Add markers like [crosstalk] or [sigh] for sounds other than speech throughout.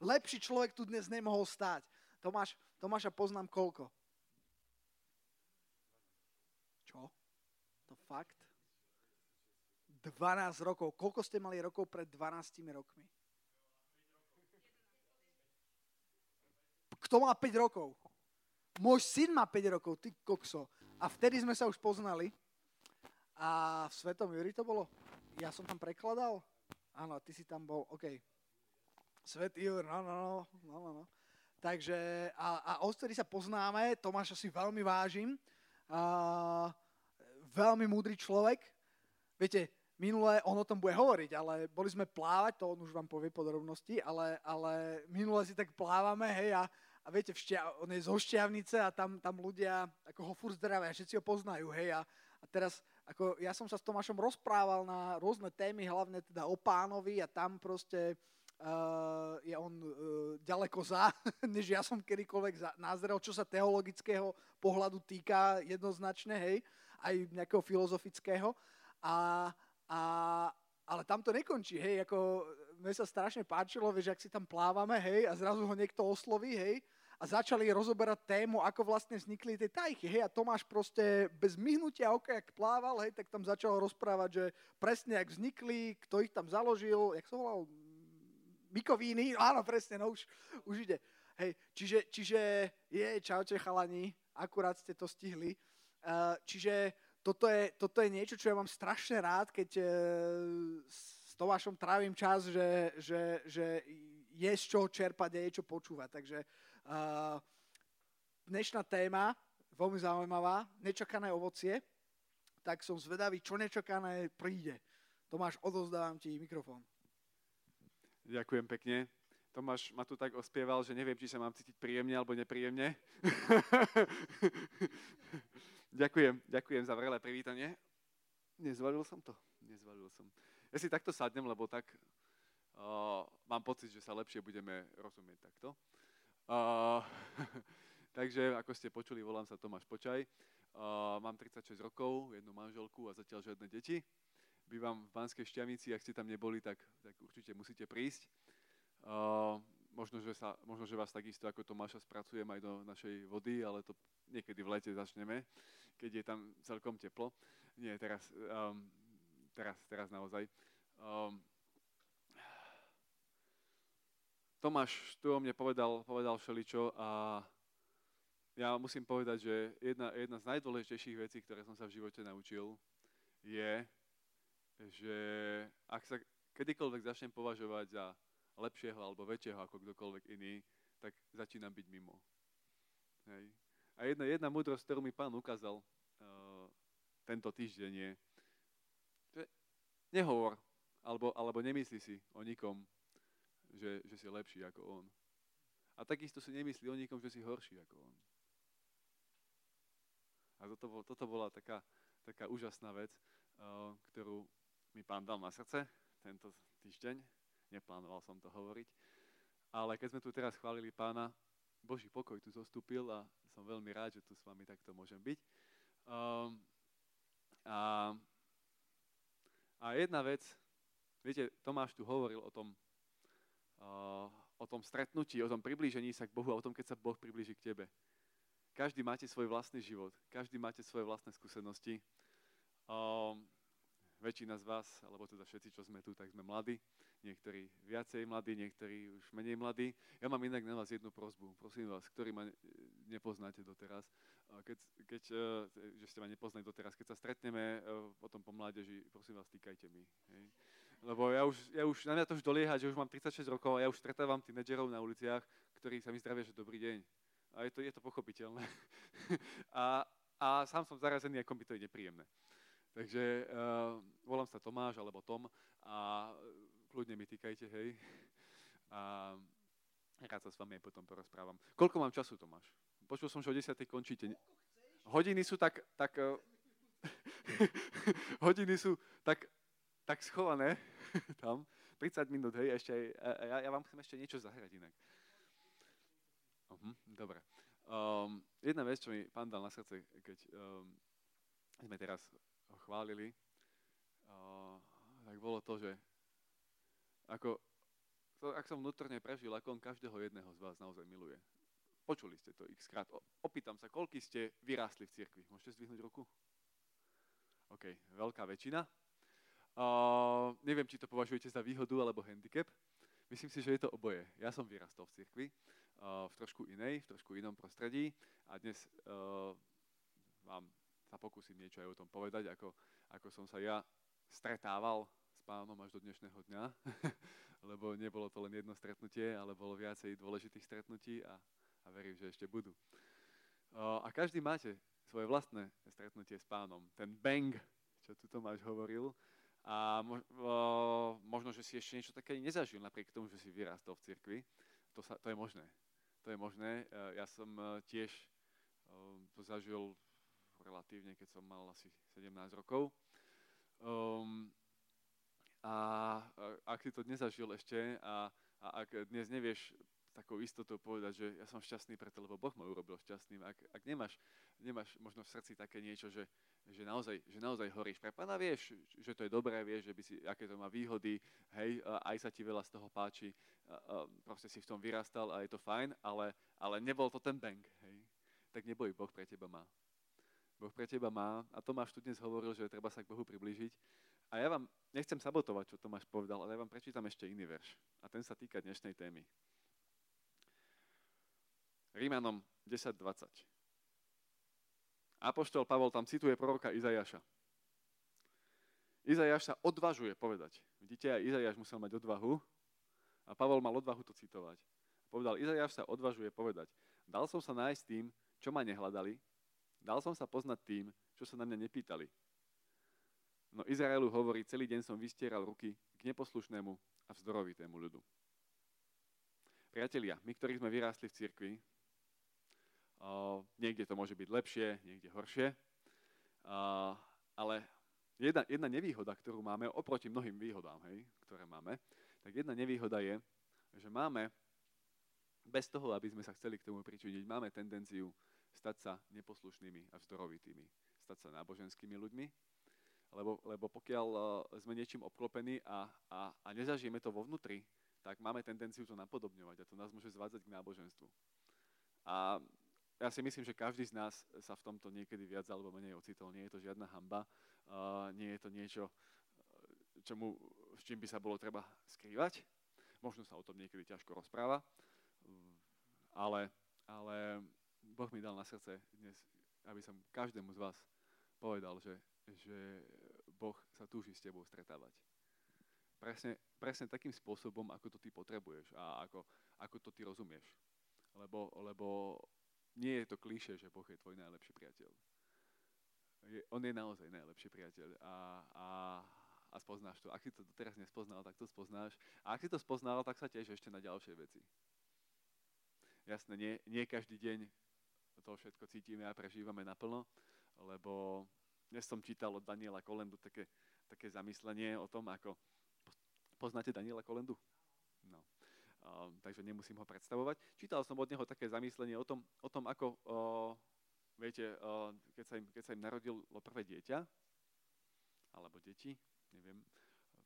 lepší človek tu dnes nemohol stáť. Tomáš, Tomáša poznám koľko? Čo? To fakt? 12 rokov. Koľko ste mali rokov pred 12 rokmi? Kto má 5 rokov? Môj syn má 5 rokov, ty kokso. A vtedy sme sa už poznali. A v Svetom Juri to bolo? Ja som tam prekladal? Áno, ty si tam bol, OK. Svet Jur, no, no, no, no, no. no. Takže, a, a odtedy sa poznáme, Tomáša si veľmi vážim. A, veľmi múdry človek. Viete, minule on o tom bude hovoriť, ale boli sme plávať, to on už vám povie podrobnosti, ale, ale minule si tak plávame, hej, a, a viete, šťa, on je zo Šťavnice a tam, tam ľudia ako ho furt zdravia, všetci ho poznajú, hej, a, a teraz ako ja som sa s Tomášom rozprával na rôzne témy, hlavne teda o pánovi a tam proste uh, je on uh, ďaleko za, [laughs] než ja som kedykoľvek za, názrel, čo sa teologického pohľadu týka jednoznačne, hej, aj nejakého filozofického. A, a, ale tam to nekončí, hej, ako mne sa strašne páčilo, vieš, ak si tam plávame, hej, a zrazu ho niekto osloví, hej, a začali rozoberať tému, ako vlastne vznikli tie tajky. Hej, a Tomáš proste bez myhnutia oka, jak plával, hej, tak tam začal rozprávať, že presne, jak vznikli, kto ich tam založil, jak sa volal, Mikovíny, áno, presne, no už, už ide. Hej, čiže, čiže je, čaute chalani, akurát ste to stihli. Uh, čiže toto je, toto je niečo, čo ja mám strašne rád, keď uh, s Tomášom trávim čas, že, že, že je z čoho čerpať je čo počúvať. Takže Uh, dnešná téma, veľmi zaujímavá, nečakané ovocie, tak som zvedavý, čo nečakané príde. Tomáš, odozdávam ti mikrofón. Ďakujem pekne. Tomáš ma tu tak ospieval, že neviem, či sa mám cítiť príjemne alebo nepríjemne. [laughs] ďakujem, ďakujem za vrelé privítanie. Nezvalil som to? Nezvalil som. Ja si takto sadnem, lebo tak uh, mám pocit, že sa lepšie budeme rozumieť takto. Uh, [laughs] takže, ako ste počuli, volám sa Tomáš Počaj. Uh, mám 36 rokov, jednu manželku a zatiaľ žiadne deti. Bývam v Banskej Šťavnici, ak ste tam neboli, tak, tak určite musíte prísť. Uh, možno, že sa, možno, že vás takisto ako Tomáša spracujem aj do našej vody, ale to niekedy v lete začneme, keď je tam celkom teplo. Nie, teraz, um, teraz, teraz naozaj. Um, Tomáš tu o mne povedal, povedal všeličo a ja musím povedať, že jedna, jedna z najdôležitejších vecí, ktoré som sa v živote naučil, je, že ak sa kedykoľvek začnem považovať za lepšieho alebo väčšieho ako kdokoľvek iný, tak začínam byť mimo. Hej. A jedna, jedna múdrosť, ktorú mi pán ukázal uh, tento týždeň je, že nehovor, alebo, alebo nemyslí si o nikom, že, že si lepší ako on. A takisto si nemyslí o nikom, že si horší ako on. A toto, toto bola taká, taká úžasná vec, uh, ktorú mi pán dal na srdce tento týždeň. Neplánoval som to hovoriť. Ale keď sme tu teraz chválili pána, Boží pokoj tu zostúpil a som veľmi rád, že tu s vami takto môžem byť. Um, a, a jedna vec, viete, Tomáš tu hovoril o tom, o tom stretnutí, o tom priblížení sa k Bohu a o tom, keď sa Boh priblíži k tebe. Každý máte svoj vlastný život, každý máte svoje vlastné skúsenosti. Um, väčšina z vás, alebo teda všetci, čo sme tu, tak sme mladí. Niektorí viacej mladí, niektorí už menej mladí. Ja mám inak na vás jednu prozbu. Prosím vás, ktorí ma nepoznáte doteraz, keď, keď, e, že ste ma nepoznali doteraz, keď sa stretneme e, potom po mládeži, prosím vás, týkajte mi. Hej. Lebo ja už, ja už, na mňa to už dolieha, že už mám 36 rokov a ja už stretávam tínedžerov na uliciach, ktorí sa mi zdravia, že dobrý deň. A je to, je to pochopiteľné. [laughs] a, a sám som zarazený, ako by to je nepríjemné. Takže uh, volám sa Tomáš alebo Tom a kľudne mi týkajte, hej. A rád sa s vami aj potom porozprávam. Koľko mám času, Tomáš? Počul som, že o 10. končíte. Hodiny sú tak, tak [laughs] hodiny sú tak tak schované [laughs] tam, 30 minút, hej, ešte aj, ja, ja vám chcem ešte niečo zahrať inak. Uh-huh, dobre. Um, jedna vec, čo mi pán dal na srdce, keď um, sme teraz chválili, tak bolo to, že ako ak som vnútorne prežil, ako on každého jedného z vás naozaj miluje. Počuli ste to x krát. Opýtam sa, koľky ste vyrástli v cirkvi? Môžete zdvihnúť ruku? OK, veľká väčšina. Uh, neviem, či to považujete za výhodu alebo handicap. Myslím si, že je to oboje. Ja som vyrastol v cirkvi, uh, v trošku inej, v trošku inom prostredí a dnes uh, vám sa pokúsim niečo aj o tom povedať, ako, ako som sa ja stretával s pánom až do dnešného dňa, [laughs] lebo nebolo to len jedno stretnutie, ale bolo viacej dôležitých stretnutí a, a verím, že ešte budú. Uh, a každý máte svoje vlastné stretnutie s pánom. Ten bang, čo tu Tomáš hovoril, a mo, uh, možno, že si ešte niečo také nezažil, napriek tomu, že si vyrastol v cirkvi. To, sa, to je možné. To je možné. Uh, ja som uh, tiež to zažil relatívne, keď som mal asi 17 rokov. Um, a ak si to nezažil ešte a, a ak dnes nevieš takou istotou povedať, že ja som šťastný preto, lebo Boh ma urobil šťastným. Ak, ak nemáš, nemáš možno v srdci také niečo, že, že, naozaj, že naozaj horíš pre Pána, vieš, že to je dobré, vieš, že by si, aké to má výhody, hej, aj sa ti veľa z toho páči, proste si v tom vyrastal a je to fajn, ale, ale nebol to ten bang, hej, tak neboj, Boh pre teba má. Boh pre teba má a Tomáš tu dnes hovoril, že treba sa k Bohu priblížiť. A ja vám nechcem sabotovať, čo Tomáš povedal, ale ja vám prečítam ešte iný verš. A ten sa týka dnešnej témy. Rímanom 10.20. Apoštol Pavol tam cituje proroka Izajaša. Izajaš sa odvažuje povedať. Vidíte, aj Izajaš musel mať odvahu a Pavol mal odvahu to citovať. Povedal, Izajaš sa odvažuje povedať. Dal som sa nájsť tým, čo ma nehľadali, dal som sa poznať tým, čo sa na mňa nepýtali. No Izraelu hovorí, celý deň som vystieral ruky k neposlušnému a vzdorovitému ľudu. Priatelia, my, ktorí sme vyrástli v cirkvi, niekde to môže byť lepšie, niekde horšie. Ale jedna, jedna nevýhoda, ktorú máme oproti mnohým výhodám, hej, ktoré máme, tak jedna nevýhoda je, že máme, bez toho, aby sme sa chceli k tomu pričiniť, máme tendenciu stať sa neposlušnými a vzdorovitými, stať sa náboženskými ľuďmi, lebo, lebo pokiaľ sme niečím obklopení a, a, a nezažijeme to vo vnútri, tak máme tendenciu to napodobňovať a to nás môže zvádzať k náboženstvu. A ja si myslím, že každý z nás sa v tomto niekedy viac alebo menej ocitol. Nie je to žiadna hamba, uh, nie je to niečo, čomu, s čím by sa bolo treba skrývať. Možno sa o tom niekedy ťažko rozpráva, ale, ale Boh mi dal na srdce dnes, aby som každému z vás povedal, že, že Boh sa túži s tebou stretávať. Presne, presne takým spôsobom, ako to ty potrebuješ a ako, ako to ty rozumieš. Lebo, lebo nie je to klíše, že Boh je tvoj najlepší priateľ. Je, on je naozaj najlepší priateľ a, a, a spoznáš to. Ak si to doteraz nespoznal, tak to spoznáš. A ak si to spoznal, tak sa tiež ešte na ďalšie veci. Jasné, nie, nie každý deň to všetko cítime a prežívame naplno, lebo dnes som čítal od Daniela Kolendu také, také zamyslenie o tom, ako... Poznáte Daniela Kolendu? No takže nemusím ho predstavovať. Čítal som od neho také zamyslenie o tom, o tom ako, uh, viete, uh, keď, sa im, keď sa im narodilo prvé dieťa, alebo deti, neviem,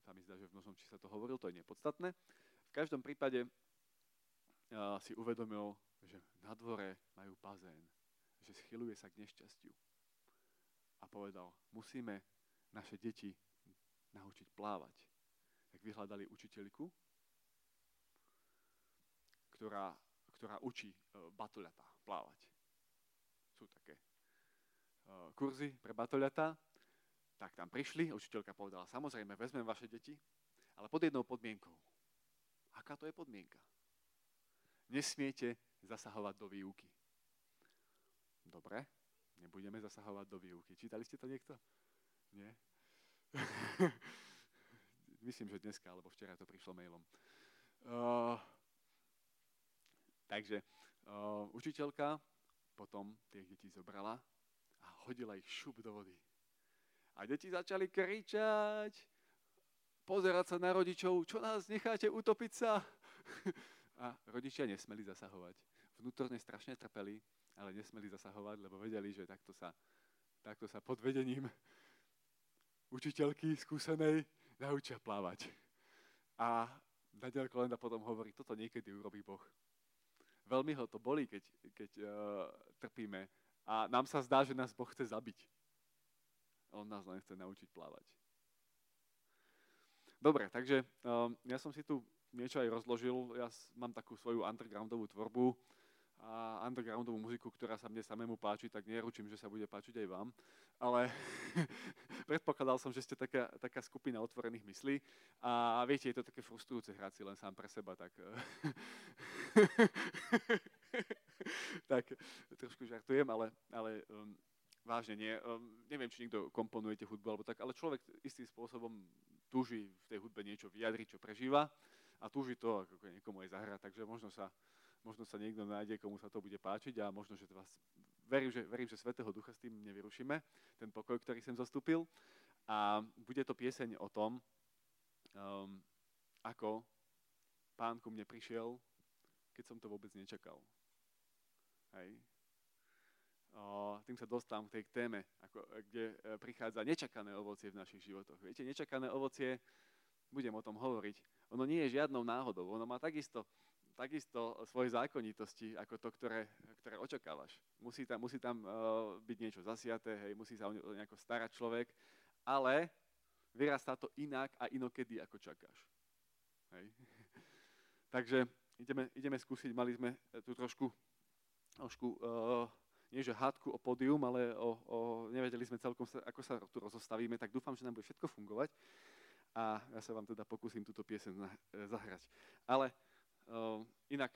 sa mi zdá, že v množnom či sa to hovoril, to je nepodstatné. V každom prípade uh, si uvedomil, že na dvore majú bazén, že schyluje sa k nešťastiu. A povedal, musíme naše deti naučiť plávať. Tak vyhľadali učiteľku, ktorá, ktorá učí uh, batoľatá plávať. Sú také uh, kurzy pre batoľatá. Tak tam prišli, učiteľka povedala, samozrejme, vezmem vaše deti, ale pod jednou podmienkou. Aká to je podmienka? Nesmiete zasahovať do výuky. Dobre, nebudeme zasahovať do výuky. Čítali ste to niekto? Nie? [laughs] Myslím, že dneska, alebo včera to prišlo mailom. Uh, Takže uh, učiteľka potom tie deti zobrala a hodila ich šup do vody. A deti začali kričať, pozerať sa na rodičov, čo nás necháte utopiť sa? [laughs] a rodičia nesmeli zasahovať. Vnútorne strašne trpeli, ale nesmeli zasahovať, lebo vedeli, že takto sa, takto sa pod vedením učiteľky skúsenej naučia plávať. A Daniel Kolenda potom hovorí, toto niekedy urobí Boh. Veľmi ho to bolí, keď, keď uh, trpíme a nám sa zdá, že nás Boh chce zabiť. On nás len chce naučiť plávať. Dobre, takže um, ja som si tu niečo aj rozložil. Ja mám takú svoju undergroundovú tvorbu a undergroundovú muziku, ktorá sa mne samému páči, tak neručím, že sa bude páčiť aj vám. Ale [laughs] predpokladal som, že ste taká, taká skupina otvorených myslí a viete, je to také frustrujúce hrať si len sám pre seba, tak, [laughs] tak trošku žartujem, ale, ale um, vážne nie. Um, neviem, či niekto komponujete hudbu alebo tak, ale človek istým spôsobom túži v tej hudbe niečo vyjadriť, čo prežíva a túži to ako niekomu aj zahrať, takže možno sa možno sa niekto nájde, komu sa to bude páčiť a možno, že vás, verím, že, verím, že Svetého Ducha s tým nevyrušíme, ten pokoj, ktorý sem zastúpil. A bude to pieseň o tom, um, ako pán ku mne prišiel, keď som to vôbec nečakal. Hej. O, tým sa dostávam k tej téme, ako, kde e, prichádza nečakané ovocie v našich životoch. Viete, nečakané ovocie, budem o tom hovoriť, ono nie je žiadnou náhodou. Ono má takisto takisto svoje zákonitosti ako to, ktoré, ktoré očakávaš. Musí tam, musí tam uh, byť niečo zasiaté, hej, musí sa o ne nejako starať človek, ale vyrastá to inak a inokedy, ako čakáš. Hej. [laughs] Takže ideme, ideme skúsiť, mali sme tu trošku, trošku uh, nie že hádku o pódium, ale o, o, nevedeli sme celkom, sa, ako sa tu rozostavíme, tak dúfam, že nám bude všetko fungovať a ja sa vám teda pokúsim túto piesen zahrať. Ale Uh, inak,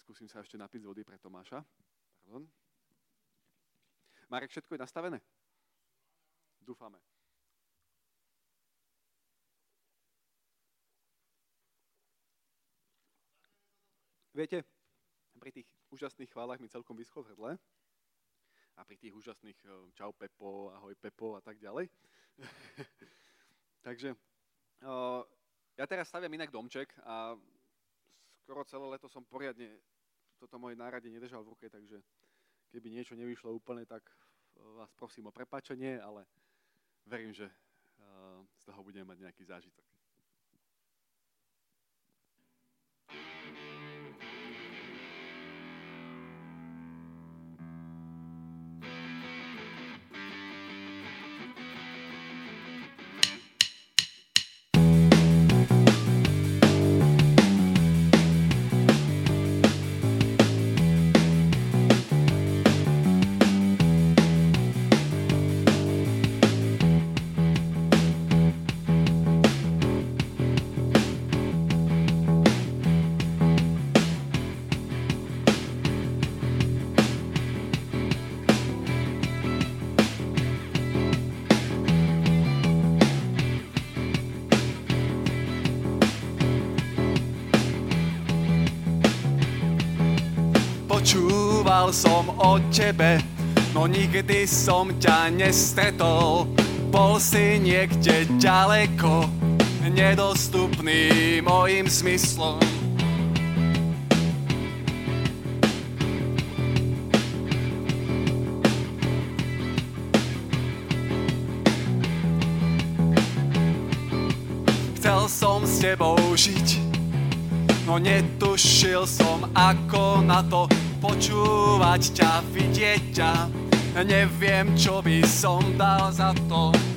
skúsim sa ešte napiť z vody pre Tomáša. Pardon. Marek, všetko je nastavené? Dúfame. Viete, pri tých úžasných chválach mi celkom vyschol v hrdle a pri tých úžasných eh, čau Pepo, ahoj Pepo a tak ďalej. [laughs] Takže uh, ja teraz staviam inak domček a skoro celé leto som poriadne toto moje nárade nedržal v ruke, takže keby niečo nevyšlo úplne, tak vás prosím o prepačenie, ale verím, že eh, z toho budeme mať nejaký zážitok. Počúval som o tebe, no nikdy som ťa nestretol. Bol si niekde ďaleko, nedostupný mojim zmyslom. Chcel som s tebou žiť, no netušil som ako na to počúvať ťa, vidieť ťa, neviem, čo by som dal za to.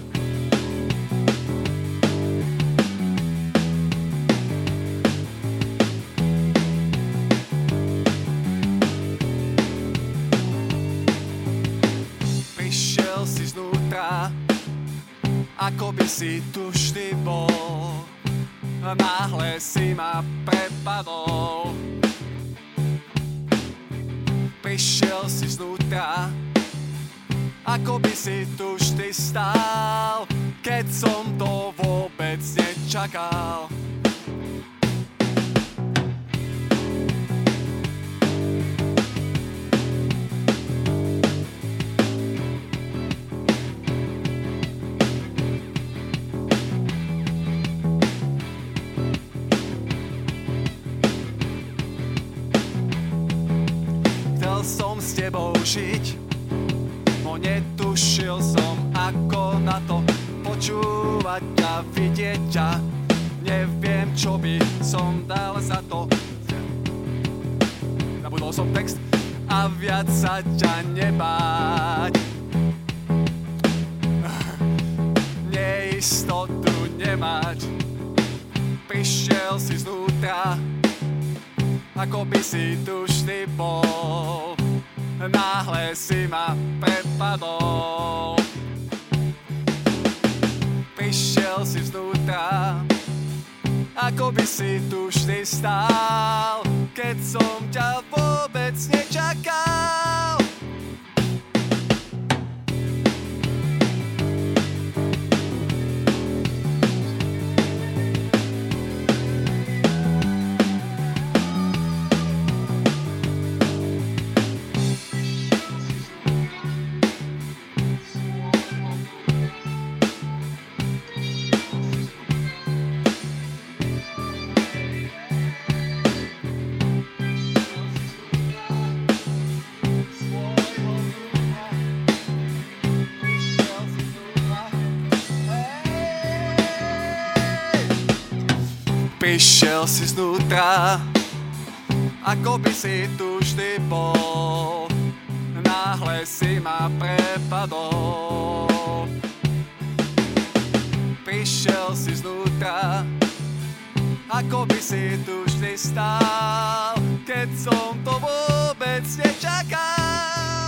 Tebou žiť. No netušil som, ako na to počúvať ťa, vidieť ťa. neviem, čo by som dal za to. Zabudol som text a viac sa ťa nebáť. Neistotu nemať, prišiel si znútra, ako by si tu vždy bol. Náhle si ma prepadol. Prišiel si vznútra, ako by si tu vždy stál, keď som ťa vôbec nečakal. Prišiel si znútra, ako by si tu vždy bol. Náhle si ma prepadol. Prišiel si znútra, ako by si tu vždy stál, keď som to vôbec nečakal.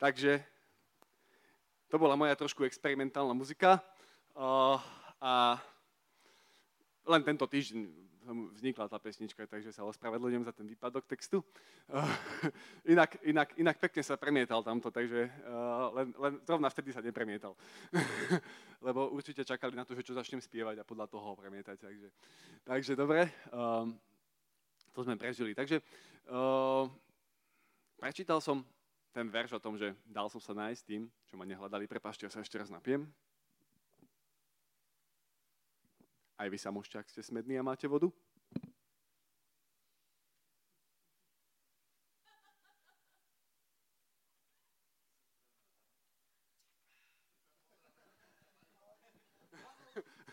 Takže to bola moja trošku experimentálna muzika. Uh, a len tento týždeň vznikla tá pesnička, takže sa ospravedlňujem za ten výpadok textu. Uh, inak, inak, inak pekne sa premietal tamto, takže uh, len, len zrovna vtedy sa nepremietal. [laughs] Lebo určite čakali na to, že čo začnem spievať a podľa toho ho premietať. Takže, takže dobre, um, to sme prežili. Takže uh, prečítal som ten verš o tom, že dal som sa nájsť tým, čo ma nehľadali. Prepašte, ja sa ešte raz napiem. Aj vy môžete, ak ste smední a máte vodu.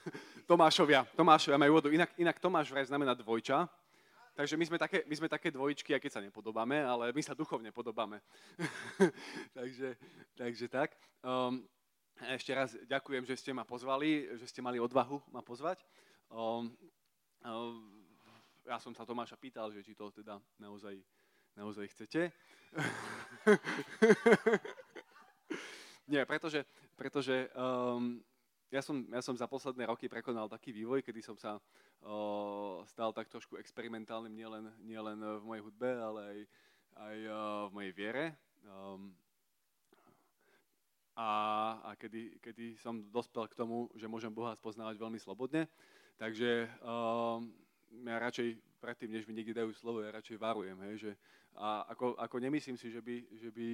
[laughs] Tomášovia, Tomášovia majú vodu. Inak, inak Tomáš vraj znamená dvojča, Takže my sme také, my sme také dvojičky, aj keď sa nepodobáme, ale my sa duchovne podobáme. [laughs] takže, takže tak. Um, ešte raz ďakujem, že ste ma pozvali, že ste mali odvahu ma pozvať. Um, um, ja som sa Tomáša pýtal, že či to teda naozaj, naozaj chcete. [laughs] Nie, pretože, pretože um, ja, som, ja som za posledné roky prekonal taký vývoj, kedy som sa stal tak trošku experimentálnym nielen, nielen v mojej hudbe, ale aj, aj v mojej viere. Um, a, a kedy, kedy som dospel k tomu, že môžem Boha spoznávať veľmi slobodne. Takže um, ja radšej predtým, než mi niekde dajú slovo, ja radšej varujem. Hej, že, a ako, ako nemyslím si, že by, že by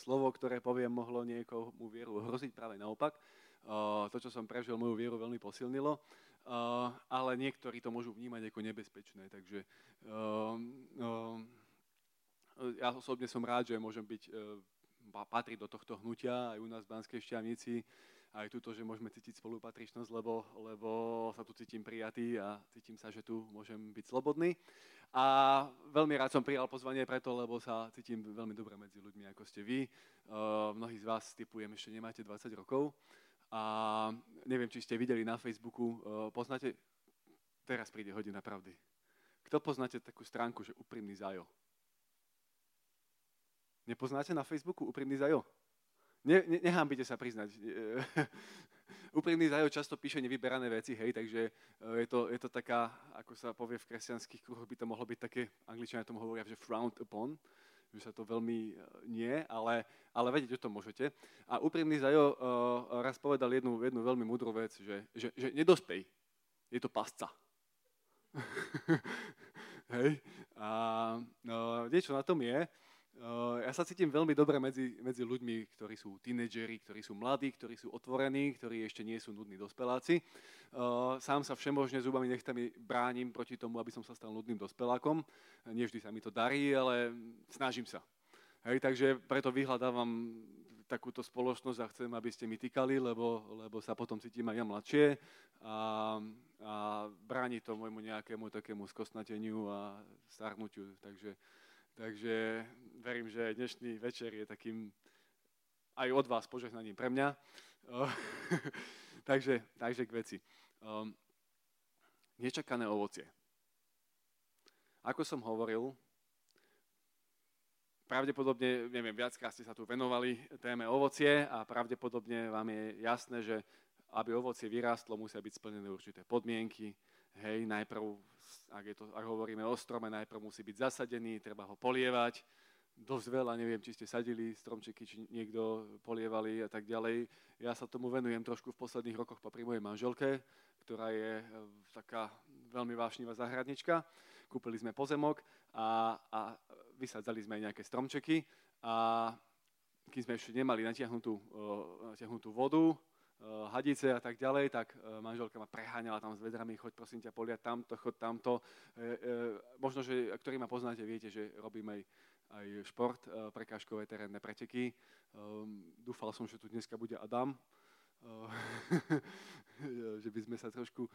slovo, ktoré poviem, mohlo niekomu vieru hroziť, práve naopak. Uh, to, čo som prežil, moju vieru veľmi posilnilo uh, ale niektorí to môžu vnímať ako nebezpečné. Takže uh, ja osobne som rád, že môžem byť, patriť do tohto hnutia aj u nás v Banskej šťavnici, aj tuto, že môžeme cítiť spolupatričnosť, lebo, lebo sa tu cítim prijatý a cítim sa, že tu môžem byť slobodný. A veľmi rád som prijal pozvanie preto, lebo sa cítim veľmi dobre medzi ľuďmi, ako ste vy. Mnohí z vás, typujem, ešte nemáte 20 rokov. A neviem, či ste videli na Facebooku, uh, poznáte, teraz príde hodina pravdy. Kto poznáte takú stránku, že úprimný zájo? Nepoznáte na Facebooku úprimný zajo? Ne, ne, nehambite sa priznať. [laughs] úprimný zajo často píše nevyberané veci, hej, takže je to, je to taká, ako sa povie v kresťanských kruhoch, by to mohlo byť také, angličania tomu hovoria, že frowned upon, že sa to veľmi nie, ale, ale vedieť o tom môžete. A úprimný Zajo uh, raz povedal jednu, jednu veľmi múdru vec, že, že, že nedospej, je to pasca. [laughs] Hej. A uh, niečo na tom je. Uh, ja sa cítim veľmi dobre medzi, medzi ľuďmi, ktorí sú tínedžeri, ktorí sú mladí, ktorí sú otvorení, ktorí ešte nie sú nudní dospeláci. Uh, sám sa všemožne zubami nechtami bránim proti tomu, aby som sa stal nudným dospelákom. Nie vždy sa mi to darí, ale snažím sa. Hej, takže preto vyhľadávam takúto spoločnosť a chcem, aby ste mi týkali, lebo, lebo sa potom cítim aj ja mladšie a, a bráni to môjmu nejakému takému skosnateniu a starnutiu. Takže Takže verím, že dnešný večer je takým aj od vás požehnaním pre mňa. [laughs] takže, takže k veci. Um, nečakané ovocie. Ako som hovoril, pravdepodobne, neviem, viackrát ste sa tu venovali téme ovocie a pravdepodobne vám je jasné, že aby ovocie vyrástlo, musia byť splnené určité podmienky. Hej, najprv ak, je to, ak hovoríme o strome, najprv musí byť zasadený, treba ho polievať. Dosť veľa, neviem, či ste sadili stromčeky, či niekto polievali a tak ďalej. Ja sa tomu venujem trošku v posledných rokoch pri mojej manželke, ktorá je e, taká veľmi vášnivá zahradnička. Kúpili sme pozemok a, a vysadzali sme aj nejaké stromčeky a kým sme ešte nemali natiahnutú, uh, natiahnutú vodu, hadice a tak ďalej, tak eh, manželka ma preháňala tam s vedrami, choď prosím ťa poliať tamto, choď tamto. E, e, možno, že ktorý ma poznáte, viete, že robím aj, aj šport, prekážkové terénne preteky. Dúfal som, že tu dneska bude Adam, [laughs] že by sme sa trošku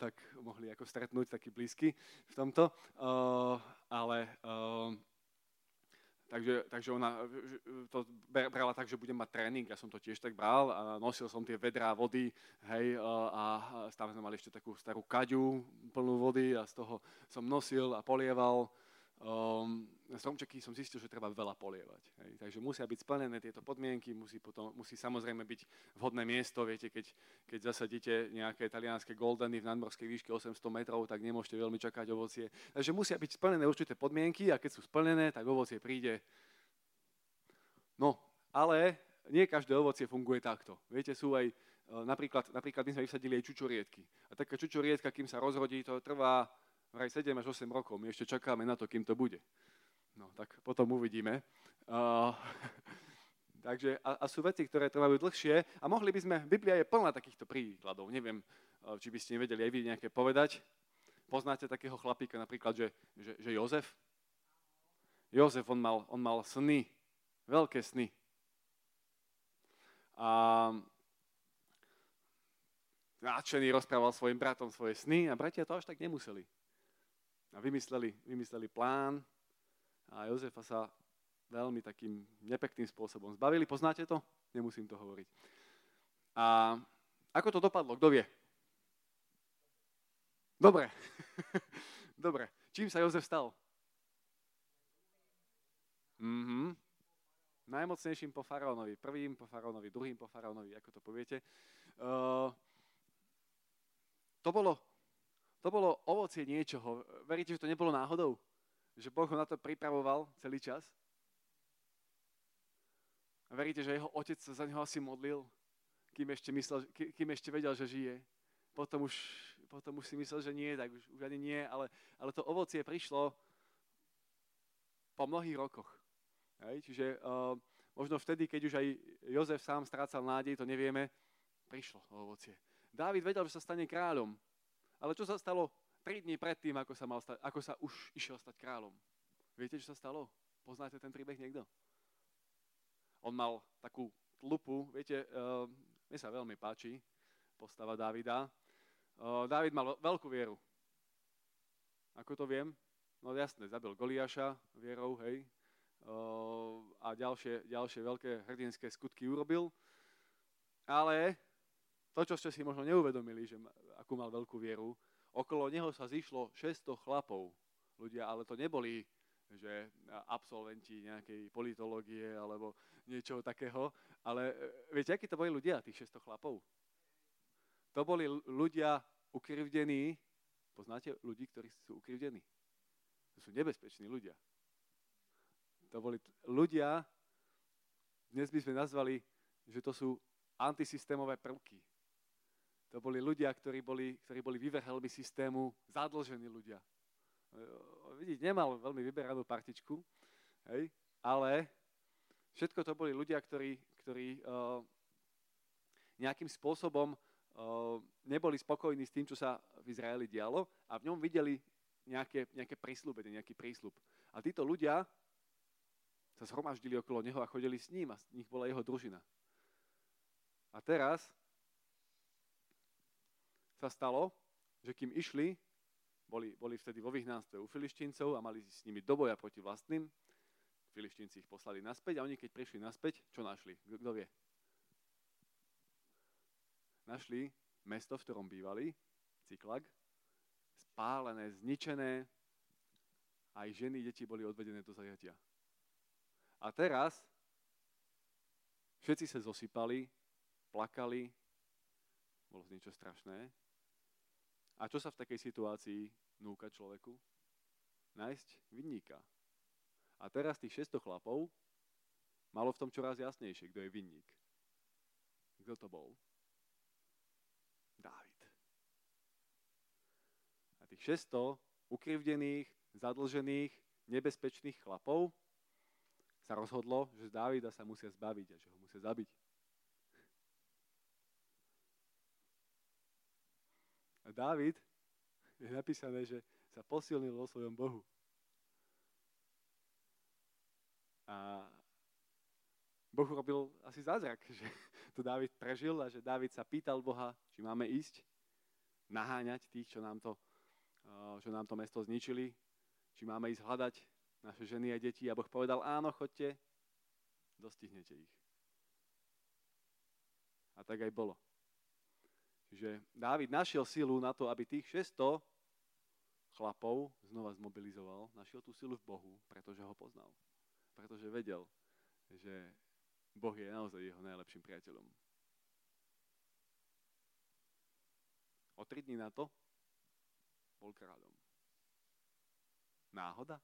tak mohli ako stretnúť, taký blízky v tomto. Ale Takže, takže ona to brala tak, že budem mať tréning, ja som to tiež tak bral a nosil som tie vedrá vody, hej, a tam sme mali ešte takú starú kaďu plnú vody a z toho som nosil a polieval um, stromčeky som zistil, že treba veľa polievať. Hej. Takže musia byť splnené tieto podmienky, musí, potom, musí samozrejme byť vhodné miesto. Viete, keď, keď zasadíte nejaké talianské goldeny v nadmorskej výške 800 metrov, tak nemôžete veľmi čakať ovocie. Takže musia byť splnené určité podmienky a keď sú splnené, tak ovocie príde. No, ale nie každé ovocie funguje takto. Viete, sú aj, e, napríklad, napríklad my sme vysadili aj čučoriedky. A taká čučoriedka, kým sa rozrodí, to trvá vraj 7 až 8 rokov. My ešte čakáme na to, kým to bude. No, tak potom uvidíme. Uh, [laughs] takže, a, a sú veci, ktoré trvajú dlhšie a mohli by sme, Biblia je plná takýchto príkladov. Neviem, uh, či by ste nevedeli aj vy nejaké povedať. Poznáte takého chlapíka napríklad, že, že, že Jozef? Jozef, on mal, on mal sny, veľké sny. A nadšený rozprával svojim bratom svoje sny a bratia to až tak nemuseli a vymysleli, vymysleli plán a Jozefa sa veľmi takým nepekným spôsobom zbavili. Poznáte to? Nemusím to hovoriť. A ako to dopadlo? Kto vie? Dobre. [laughs] Dobre. Čím sa Jozef stal? Mhm. Najmocnejším po faraónovi. Prvým po faraónovi, druhým po faraónovi, ako to poviete. Uh, to bolo to bolo ovocie niečoho. Veríte, že to nebolo náhodou? Že Boh ho na to pripravoval celý čas? Veríte, že jeho otec sa za neho asi modlil, kým ešte, myslel, kým ešte vedel, že žije? Potom už, potom už si myslel, že nie, tak už, už ani nie, ale, ale to ovocie prišlo po mnohých rokoch. Hej? Čiže uh, možno vtedy, keď už aj Jozef sám strácal nádej, to nevieme, prišlo ovocie. Dávid vedel, že sa stane kráľom. Ale čo sa stalo 3 dní predtým, ako sa, mal stať, ako sa už išiel stať kráľom? Viete, čo sa stalo? Poznáte ten príbeh niekto? On mal takú tlupu, viete, uh, mne sa veľmi páči postava Davida. Uh, David mal veľkú vieru. Ako to viem? No jasne, zabil Goliáša vierou, hej. Uh, a ďalšie, ďalšie veľké hrdinské skutky urobil. Ale to, čo ste si možno neuvedomili, že akú mal veľkú vieru, okolo neho sa zišlo 600 chlapov, ľudia, ale to neboli že absolventi nejakej politológie alebo niečo takého. Ale viete, akí to boli ľudia, tých 600 chlapov? To boli ľudia ukrivdení. Poznáte ľudí, ktorí sú ukrivdení? To sú nebezpeční ľudia. To boli ľudia, dnes by sme nazvali, že to sú antisystémové prvky. To boli ľudia, ktorí boli, ktorí boli vyvrhelmi systému, zadlžení ľudia. Vidíte, nemal veľmi vyberanú partičku, hej, ale všetko to boli ľudia, ktorí, ktorí uh, nejakým spôsobom uh, neboli spokojní s tým, čo sa v Izraeli dialo a v ňom videli nejaké, nejaké prísľubenie, nejaký prísľub. A títo ľudia sa zhromaždili okolo neho a chodili s ním a z nich bola jeho družina. A teraz sa stalo, že kým išli, boli, boli vtedy vo vyhnánstve u filištíncov a mali s nimi do boja proti vlastným, filištínci ich poslali naspäť a oni keď prišli naspäť, čo našli? Kto vie? Našli mesto, v ktorom bývali, Cyklag, spálené, zničené, aj ženy, deti boli odvedené do zajatia. A teraz všetci sa zosypali, plakali, bolo niečo strašné. A čo sa v takej situácii núka človeku? Nájsť vinníka. A teraz tých 600 chlapov malo v tom čoraz jasnejšie, kto je vinník. Kto to bol? Dávid. A tých 600 ukrivdených, zadlžených, nebezpečných chlapov sa rozhodlo, že z Dávida sa musia zbaviť a že ho musia zabiť. Dávid je napísané, že sa posilnil vo svojom Bohu. A Boh robil asi zázrak, [laughs] že to Dávid prežil a že Dávid sa pýtal Boha, či máme ísť, naháňať tých, čo nám to, čo nám to mesto zničili, či máme ísť hľadať naše ženy a deti. A Boh povedal, áno, chodte, dostihnete ich. A tak aj bolo. Čiže Dávid našiel silu na to, aby tých 600 chlapov znova zmobilizoval. Našiel tú silu v Bohu, pretože ho poznal. Pretože vedel, že Boh je naozaj jeho najlepším priateľom. O tri dní na to bol kráľom. Náhoda?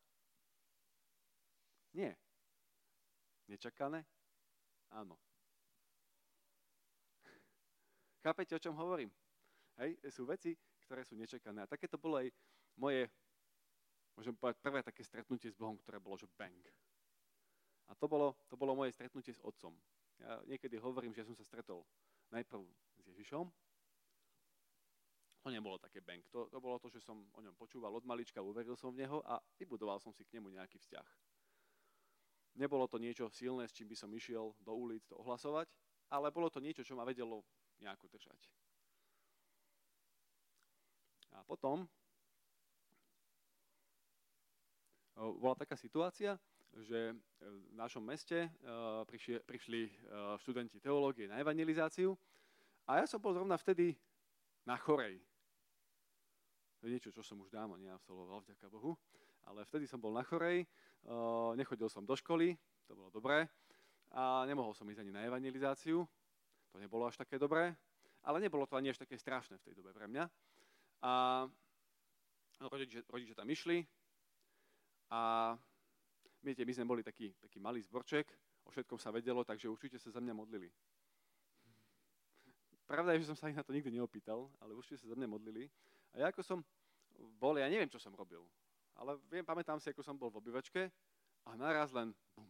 Nie. Nečakané? Áno. Chápete, o čom hovorím? Hej, sú veci, ktoré sú nečakané. A také to bolo aj moje, môžem povedať, prvé také stretnutie s Bohom, ktoré bolo, že bang. A to bolo, to bolo moje stretnutie s otcom. Ja niekedy hovorím, že som sa stretol najprv s Ježišom. To nebolo také bang. To, to bolo to, že som o ňom počúval od malička, uveril som v neho a vybudoval som si k nemu nejaký vzťah. Nebolo to niečo silné, s čím by som išiel do ulic to ohlasovať, ale bolo to niečo, čo ma vedelo nejako držať. A potom bola taká situácia, že v našom meste prišli, prišli študenti teológie na evangelizáciu a ja som bol zrovna vtedy na chorej. To je niečo, čo som už dávno neabsolvoval, vďaka Bohu ale vtedy som bol na chorej, nechodil som do školy, to bolo dobré, a nemohol som ísť ani na evangelizáciu, to nebolo až také dobré, ale nebolo to ani až také strašné v tej dobe pre mňa. A rodiče, rodiče tam išli a viete, my sme boli taký, taký malý zborček, o všetkom sa vedelo, takže určite sa za mňa modlili. Pravda je, že som sa ich na to nikdy neopýtal, ale určite sa za mňa modlili. A ja ako som bol, ja neviem, čo som robil ale viem, pamätám si, ako som bol v obyvačke a naraz len bum,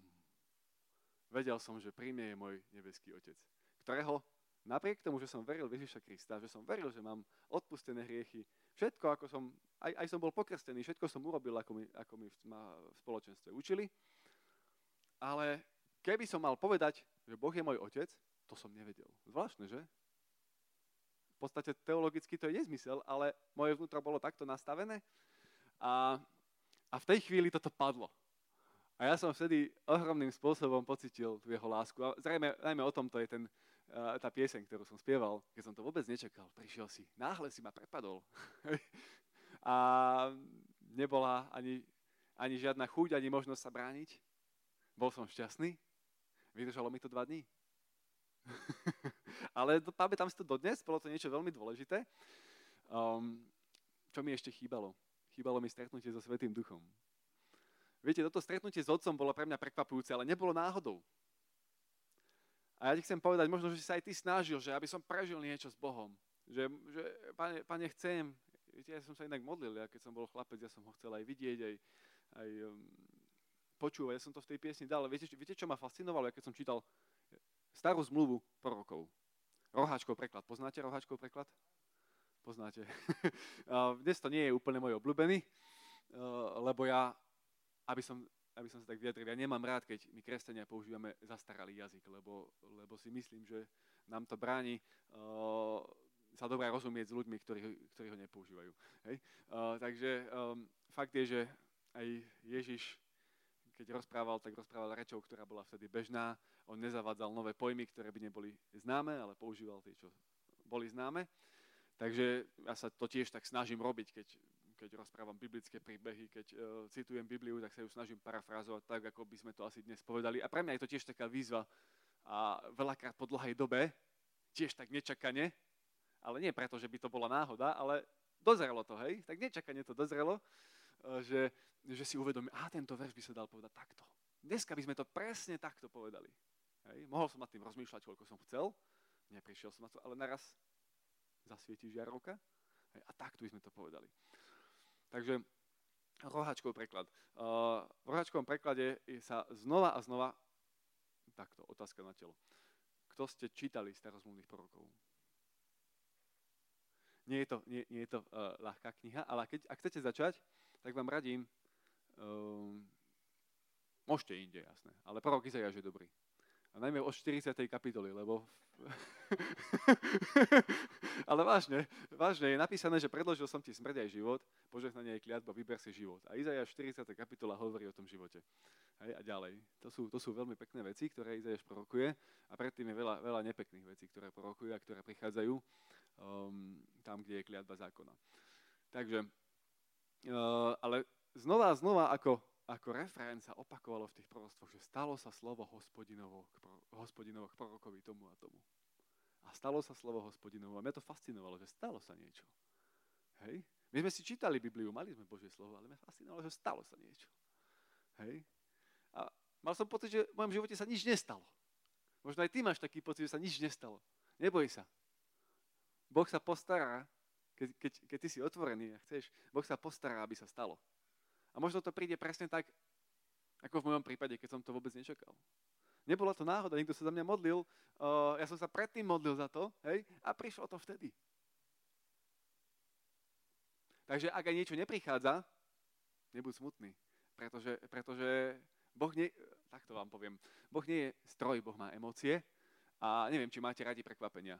vedel som, že pri mne je môj nebeský Otec, ktorého napriek tomu, že som veril v Ježiša Krista, že som veril, že mám odpustené hriechy, všetko, ako som, aj, aj som bol pokrstený, všetko som urobil, ako mi, ako mi ma v spoločenstve učili, ale keby som mal povedať, že Boh je môj Otec, to som nevedel. Zvláštne, že? V podstate teologicky to je nezmysel, ale moje vnútro bolo takto nastavené a a v tej chvíli toto padlo. A ja som vtedy ohromným spôsobom pocitil tú jeho lásku. A zrejme, najmä o tom to je ten, tá pieseň, ktorú som spieval, keď som to vôbec nečakal. Prišiel si, náhle si ma prepadol. [laughs] a nebola ani, ani žiadna chuť, ani možnosť sa brániť. Bol som šťastný. Vydržalo mi to dva dní. [laughs] Ale pamätám si to dodnes, bolo to niečo veľmi dôležité. Um, čo mi ešte chýbalo? Chýbalo mi stretnutie so Svetým Duchom. Viete, toto stretnutie s Otcom bolo pre mňa prekvapujúce, ale nebolo náhodou. A ja ti chcem povedať, možno, že sa aj ty snažil, že aby som prežil niečo s Bohom. Že, že pane, pane, chcem, viete, ja som sa inak modlil, ja keď som bol chlapec, ja som ho chcel aj vidieť, aj, aj um, počúvať, ja som to v tej piesni dal. Viete, viete, čo ma fascinovalo, ja keď som čítal starú zmluvu prorokov. Roháčkov preklad. Poznáte roháčkov preklad? Poznáte. [laughs] Dnes to nie je úplne môj obľúbený, uh, lebo ja, aby som, aby som sa tak vyjadril, ja nemám rád, keď my kresťania používame zastaralý jazyk, lebo, lebo si myslím, že nám to bráni uh, sa dobre rozumieť s ľuďmi, ktorí, ktorí ho nepoužívajú. Hej? Uh, takže um, fakt je, že aj Ježiš, keď rozprával, tak rozprával rečou, ktorá bola vtedy bežná. On nezavádzal nové pojmy, ktoré by neboli známe, ale používal tie, čo boli známe. Takže ja sa to tiež tak snažím robiť, keď, keď rozprávam biblické príbehy, keď uh, citujem Bibliu, tak sa ju snažím parafrázovať tak, ako by sme to asi dnes povedali. A pre mňa je to tiež taká výzva a veľakrát po dlhej dobe, tiež tak nečakane, ale nie preto, že by to bola náhoda, ale dozrelo to, hej? Tak nečakane to dozrelo, eh, že, že si uvedomí, a tento verš by sa dal povedať takto. Dneska by sme to presne takto povedali. Hej? Mohol som nad tým rozmýšľať, koľko som chcel, neprišiel som na to, ale naraz zasvieti žiarovka hej? a takto by sme to povedali. Takže rohačkov preklad. V rohačkovom preklade sa znova a znova, takto, otázka na telo. Kto ste čítali starozmluvných prorokov? Nie je to, nie, nie je to uh, ľahká kniha, ale keď, ak chcete začať, tak vám radím, um, môžete inde, jasné, ale prorok Izajáš je dobrý. A najmä od 40. kapitoly, lebo... [laughs] ale vážne, vážne je napísané, že predložil som ti smrť aj život, požehnanie aj kliatba, vyber si život. A Izajáš 40. kapitola hovorí o tom živote. Hej, a ďalej. To sú, to sú veľmi pekné veci, ktoré Izajáš prorokuje a predtým je veľa, veľa nepekných vecí, ktoré prorokuje a ktoré prichádzajú um, tam, kde je kliatba zákona. Takže, uh, ale znova a znova ako, ako referent sa opakovalo v tých prorostvoch, že stalo sa slovo hospodinovo k, pro, hospodinovo k prorokovi tomu a tomu. A stalo sa slovo hospodinovo. A mňa to fascinovalo, že stalo sa niečo. Hej? My sme si čítali Bibliu, mali sme Božie slovo, ale mňa fascinovalo, že stalo sa niečo. Hej? A mal som pocit, že v mojom živote sa nič nestalo. Možno aj ty máš taký pocit, že sa nič nestalo. Neboj sa. Boh sa postará, keď, keď, keď ty si otvorený a chceš, Boh sa postará, aby sa stalo. A možno to príde presne tak, ako v mojom prípade, keď som to vôbec nečakal. Nebola to náhoda, niekto sa za mňa modlil, uh, ja som sa predtým modlil za to, hej, a prišlo to vtedy. Takže ak aj niečo neprichádza, nebuď smutný, pretože, pretože Boh nie, takto vám poviem, Boh nie je stroj, Boh má emócie a neviem, či máte radi prekvapenia.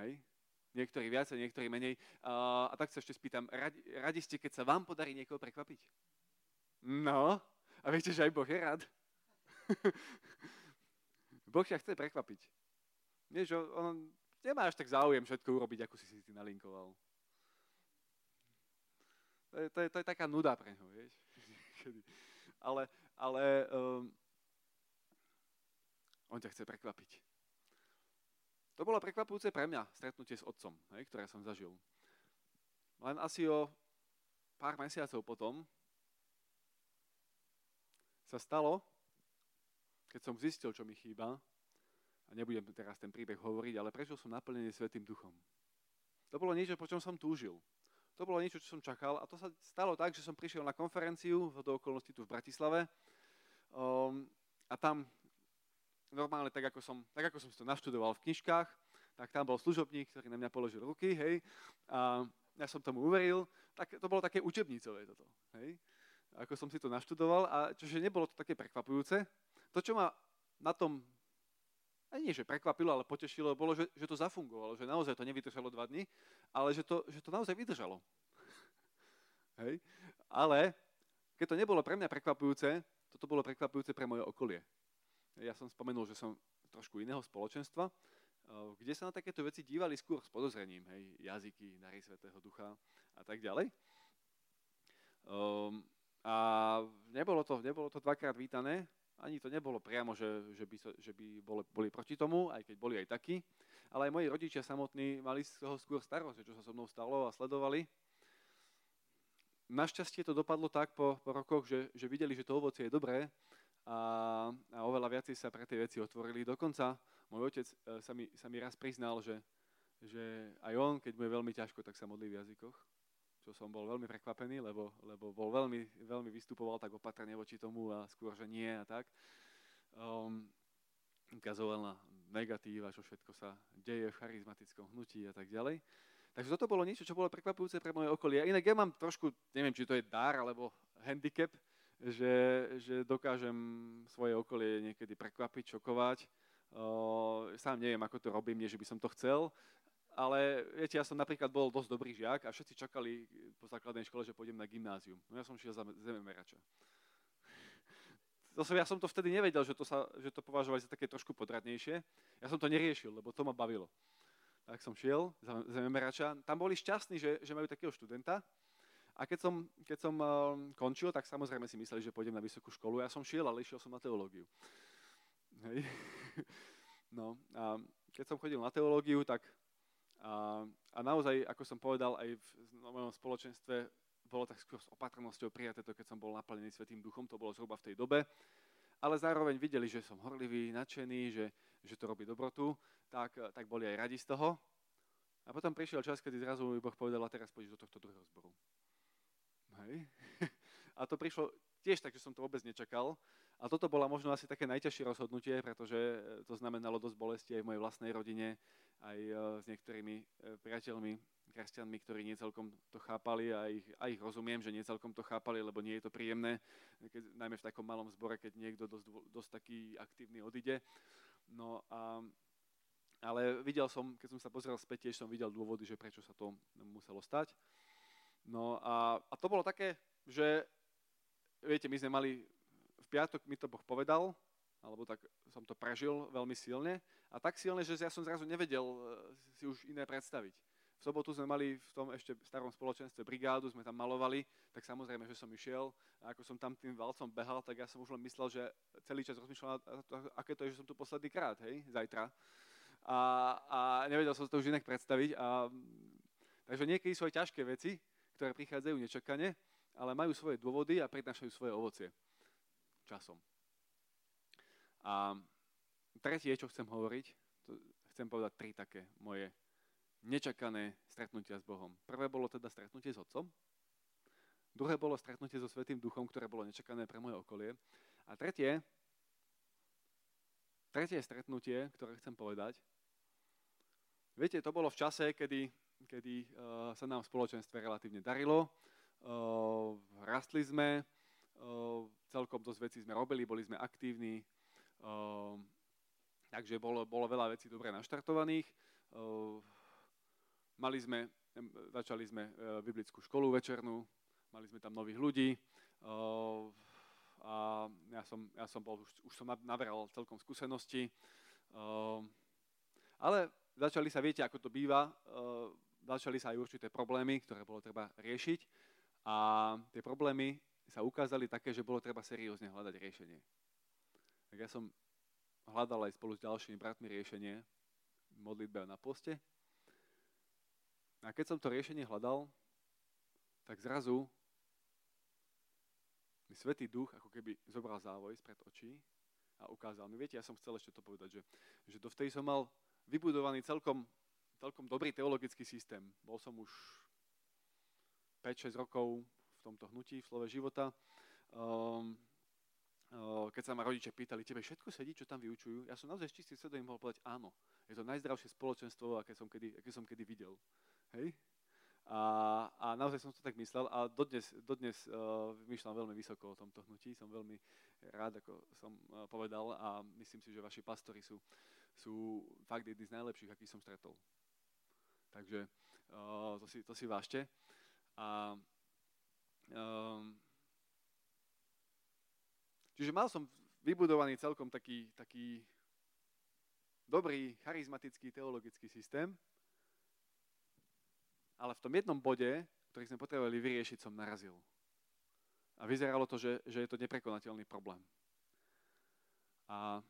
Hej? Niektorí viac, niektorí menej. A, a tak sa ešte spýtam, radi, radi ste, keď sa vám podarí niekoho prekvapiť? No, a viete, že aj Boh je rád. [laughs] boh ťa chce prekvapiť. Vieš, on nemá až tak záujem všetko urobiť, ako si si ty nalinkoval. To je, to je, to je taká nuda pre ňo, vieš. [laughs] ale ale um, on ťa chce prekvapiť. To bolo prekvapujúce pre mňa, stretnutie s otcom, hej, ktoré som zažil. Len asi o pár mesiacov potom sa stalo, keď som zistil, čo mi chýba, a nebudem teraz ten príbeh hovoriť, ale prežil som naplnenie Svetým duchom. To bolo niečo, po čom som túžil. To bolo niečo, čo som čakal a to sa stalo tak, že som prišiel na konferenciu do okolnosti tu v Bratislave um, a tam normálne tak ako, som, tak, ako som si to naštudoval v knižkách, tak tam bol služobník, ktorý na mňa položil ruky, hej, a ja som tomu uveril, tak to bolo také učebnicové toto, hej, ako som si to naštudoval, a čože nebolo to také prekvapujúce. To, čo ma na tom, aj nie, že prekvapilo, ale potešilo, bolo, že, že to zafungovalo, že naozaj to nevydržalo dva dny, ale že to, že to naozaj vydržalo. [laughs] hej, ale keď to nebolo pre mňa prekvapujúce, toto bolo prekvapujúce pre moje okolie. Ja som spomenul, že som trošku iného spoločenstva, eh, kde sa na takéto veci dívali skôr s podozrením, hej, jazyky, dary Svetého Ducha a tak ďalej. Um, a nebolo to, nebolo to dvakrát vítané, ani to nebolo priamo, že, že by, že by boli, boli proti tomu, aj keď boli aj takí, ale aj moji rodičia samotní mali z toho skôr starosť, čo sa so mnou stalo a sledovali. Našťastie to dopadlo tak po, po rokoch, že, že videli, že to ovocie je dobré a, a oveľa viacej sa pre tie veci otvorili. Dokonca môj otec e, sa mi, sa mi raz priznal, že, že aj on, keď mu je veľmi ťažko, tak sa modlí v jazykoch čo som bol veľmi prekvapený, lebo, lebo bol veľmi, veľmi vystupoval tak opatrne voči tomu a skôr, že nie a tak. Um, ukazoval na negatíva, čo všetko sa deje v charizmatickom hnutí a tak ďalej. Takže toto bolo niečo, čo bolo prekvapujúce pre moje okolie. Inak ja mám trošku, neviem, či to je dar alebo handicap, že, že dokážem svoje okolie niekedy prekvapiť, šokovať. Sám neviem, ako to robím, nie, že by som to chcel, ale viete, ja som napríklad bol dosť dobrý žiak a všetci čakali po základnej škole, že pôjdem na gymnázium. No ja som šiel za zememerača. Ja som to vtedy nevedel, že to, sa, že to považovali za také trošku podradnejšie. Ja som to neriešil, lebo to ma bavilo. Tak som šiel za zememerača. Tam boli šťastní, že, že majú takého študenta. A keď som, keď som uh, končil, tak samozrejme si mysleli, že pôjdem na vysokú školu. Ja som šiel, ale išiel som na teológiu. Hej. [laughs] No a keď som chodil na teológiu, tak a, a naozaj, ako som povedal, aj v, mojom spoločenstve bolo tak skôr s opatrnosťou prijaté to, keď som bol naplnený Svetým duchom, to bolo zhruba v tej dobe. Ale zároveň videli, že som horlivý, nadšený, že, že to robí dobrotu, tak, tak boli aj radi z toho. A potom prišiel čas, kedy zrazu mi Boh povedal, a teraz pôjdeš do tohto druhého zboru. Hej. [laughs] A to prišlo tiež tak, že som to vôbec nečakal. A toto bola možno asi také najťažšie rozhodnutie, pretože to znamenalo dosť bolesti aj v mojej vlastnej rodine, aj e, s niektorými e, priateľmi, kresťanmi, ktorí nie to chápali a ich, a ich rozumiem, že nie celkom to chápali, lebo nie je to príjemné, keď, najmä v takom malom zbore, keď niekto dosť, dosť taký aktívny odíde. No a, ale videl som, keď som sa pozrel späť, tiež som videl dôvody, že prečo sa to muselo stať. No a, a to bolo také, že viete, my sme mali, v piatok mi to Boh povedal, alebo tak som to prežil veľmi silne. A tak silne, že ja som zrazu nevedel eh, si už iné predstaviť. V sobotu sme mali v tom ešte starom spoločenstve brigádu, sme tam malovali, tak samozrejme, že som išiel. A ako som tam tým valcom behal, tak ja som už len myslel, že celý čas rozmýšľal, aké to je, že som tu posledný krát, hej, zajtra. A, a nevedel som to už inak predstaviť. A, takže niekedy sú aj ťažké veci, ktoré prichádzajú nečakane, ale majú svoje dôvody a prinášajú svoje ovocie časom. A tretie, čo chcem hovoriť, to chcem povedať tri také moje nečakané stretnutia s Bohom. Prvé bolo teda stretnutie s Otcom, druhé bolo stretnutie so Svetým Duchom, ktoré bolo nečakané pre moje okolie. A tretie, tretie stretnutie, ktoré chcem povedať, viete, to bolo v čase, kedy, kedy uh, sa nám v spoločenstve relatívne darilo, uh, rastli sme, uh, celkom dosť vecí sme robili, boli sme aktívni, takže bolo, bolo veľa vecí dobre naštartovaných. Mali sme, začali sme biblickú školu večernú, mali sme tam nových ľudí a ja som, ja som bol, už, už som naberal celkom skúsenosti. Ale začali sa, viete, ako to býva, začali sa aj určité problémy, ktoré bolo treba riešiť a tie problémy sa ukázali také, že bolo treba seriózne hľadať riešenie tak ja som hľadal aj spolu s ďalšími bratmi riešenie v modlitbe na poste. A keď som to riešenie hľadal, tak zrazu mi Svetý Duch ako keby zobral závoj spred očí a ukázal mi. Viete, ja som chcel ešte to povedať, že, že do vtedy som mal vybudovaný celkom, celkom dobrý teologický systém. Bol som už 5-6 rokov v tomto hnutí, v slove života. Um, keď sa ma rodičia pýtali, tebe všetko sedí, čo tam vyučujú, ja som naozaj čistý svedomím mohol povedať áno. Je to najzdravšie spoločenstvo, aké som kedy, aké som kedy videl. Hej? A, a naozaj som to tak myslel a dodnes, dodnes uh, myšľam veľmi vysoko o tomto hnutí. Som veľmi rád, ako som uh, povedal a myslím si, že vaši pastori sú, sú fakt jedni z najlepších, akých som stretol. Takže uh, to, si, to si vážte. A um, Čiže mal som vybudovaný celkom taký, taký dobrý, charizmatický teologický systém, ale v tom jednom bode, ktorý sme potrebovali vyriešiť, som narazil. A vyzeralo to, že, že je to neprekonateľný problém. A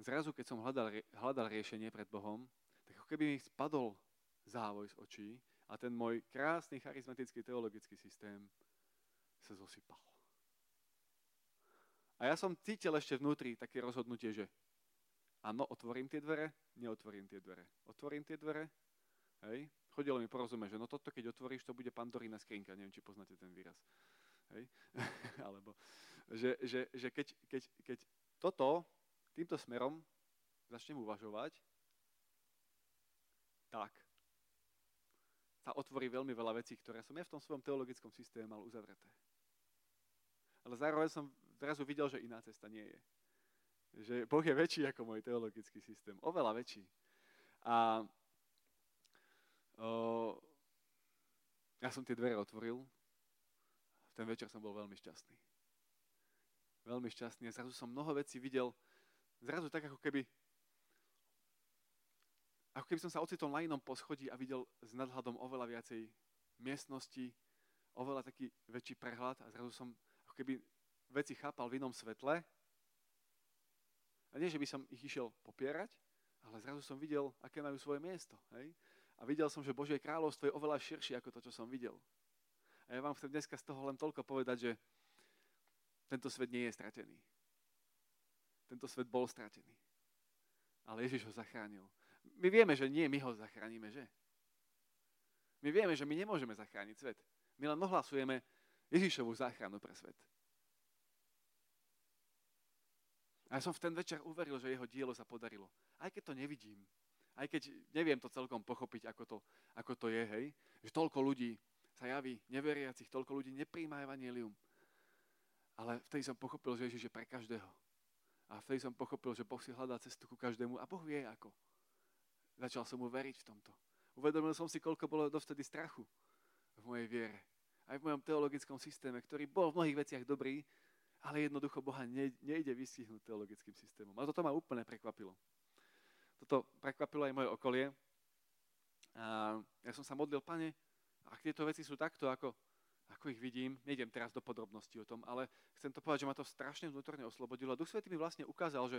zrazu, keď som hľadal, hľadal riešenie pred Bohom, tak ako keby mi spadol závoj z očí a ten môj krásny charizmatický teologický systém sa zosypal. A ja som cítil ešte vnútri také rozhodnutie, že áno, otvorím tie dvere, neotvorím tie dvere. Otvorím tie dvere, hej, chodilo mi porozumieť, že no toto keď otvoríš, to bude pandorína skrinka, neviem, či poznáte ten výraz. Hej? [laughs] Alebo, že, že, že keď, keď, keď toto týmto smerom začnem uvažovať, tak sa otvorí veľmi veľa vecí, ktoré som ja v tom svojom teologickom systéme mal uzavreté. Ale zároveň som zrazu videl, že iná cesta nie je. Že Boh je väčší ako môj teologický systém. Oveľa väčší. A o, ja som tie dvere otvoril ten večer som bol veľmi šťastný. Veľmi šťastný. A zrazu som mnoho vecí videl, zrazu tak ako keby ako keby som sa ocitol na inom poschodí a videl s nadhľadom oveľa viacej miestnosti, oveľa taký väčší prehľad a zrazu som ako keby veci chápal v inom svetle. A nie, že by som ich išiel popierať, ale zrazu som videl, aké majú svoje miesto. Hej? A videl som, že Božie kráľovstvo je oveľa širšie ako to, čo som videl. A ja vám chcem dneska z toho len toľko povedať, že tento svet nie je stratený. Tento svet bol stratený. Ale Ježiš ho zachránil. My vieme, že nie my ho zachránime, že? My vieme, že my nemôžeme zachrániť svet. My len ohlasujeme Ježišovú záchranu pre svet. A ja som v ten večer uveril, že jeho dielo sa podarilo. Aj keď to nevidím. Aj keď neviem to celkom pochopiť, ako to, ako to je, hej. Že toľko ľudí sa javí neveriacich, toľko ľudí nepríjma evanelium. Ale vtedy som pochopil, že Ježiš je pre každého. A vtedy som pochopil, že Boh si hľadá cestu ku každému a Boh vie ako. Začal som mu veriť v tomto. Uvedomil som si, koľko bolo dovtedy strachu v mojej viere. Aj v mojom teologickom systéme, ktorý bol v mnohých veciach dobrý, ale jednoducho Boha nejde vystihnúť teologickým systémom. A toto ma úplne prekvapilo. Toto prekvapilo aj moje okolie. A ja som sa modlil, pane, ak tieto veci sú takto, ako, ako ich vidím, nejdem teraz do podrobností o tom, ale chcem to povedať, že ma to strašne vnútorne oslobodilo. Duch Svetý mi vlastne ukázal, že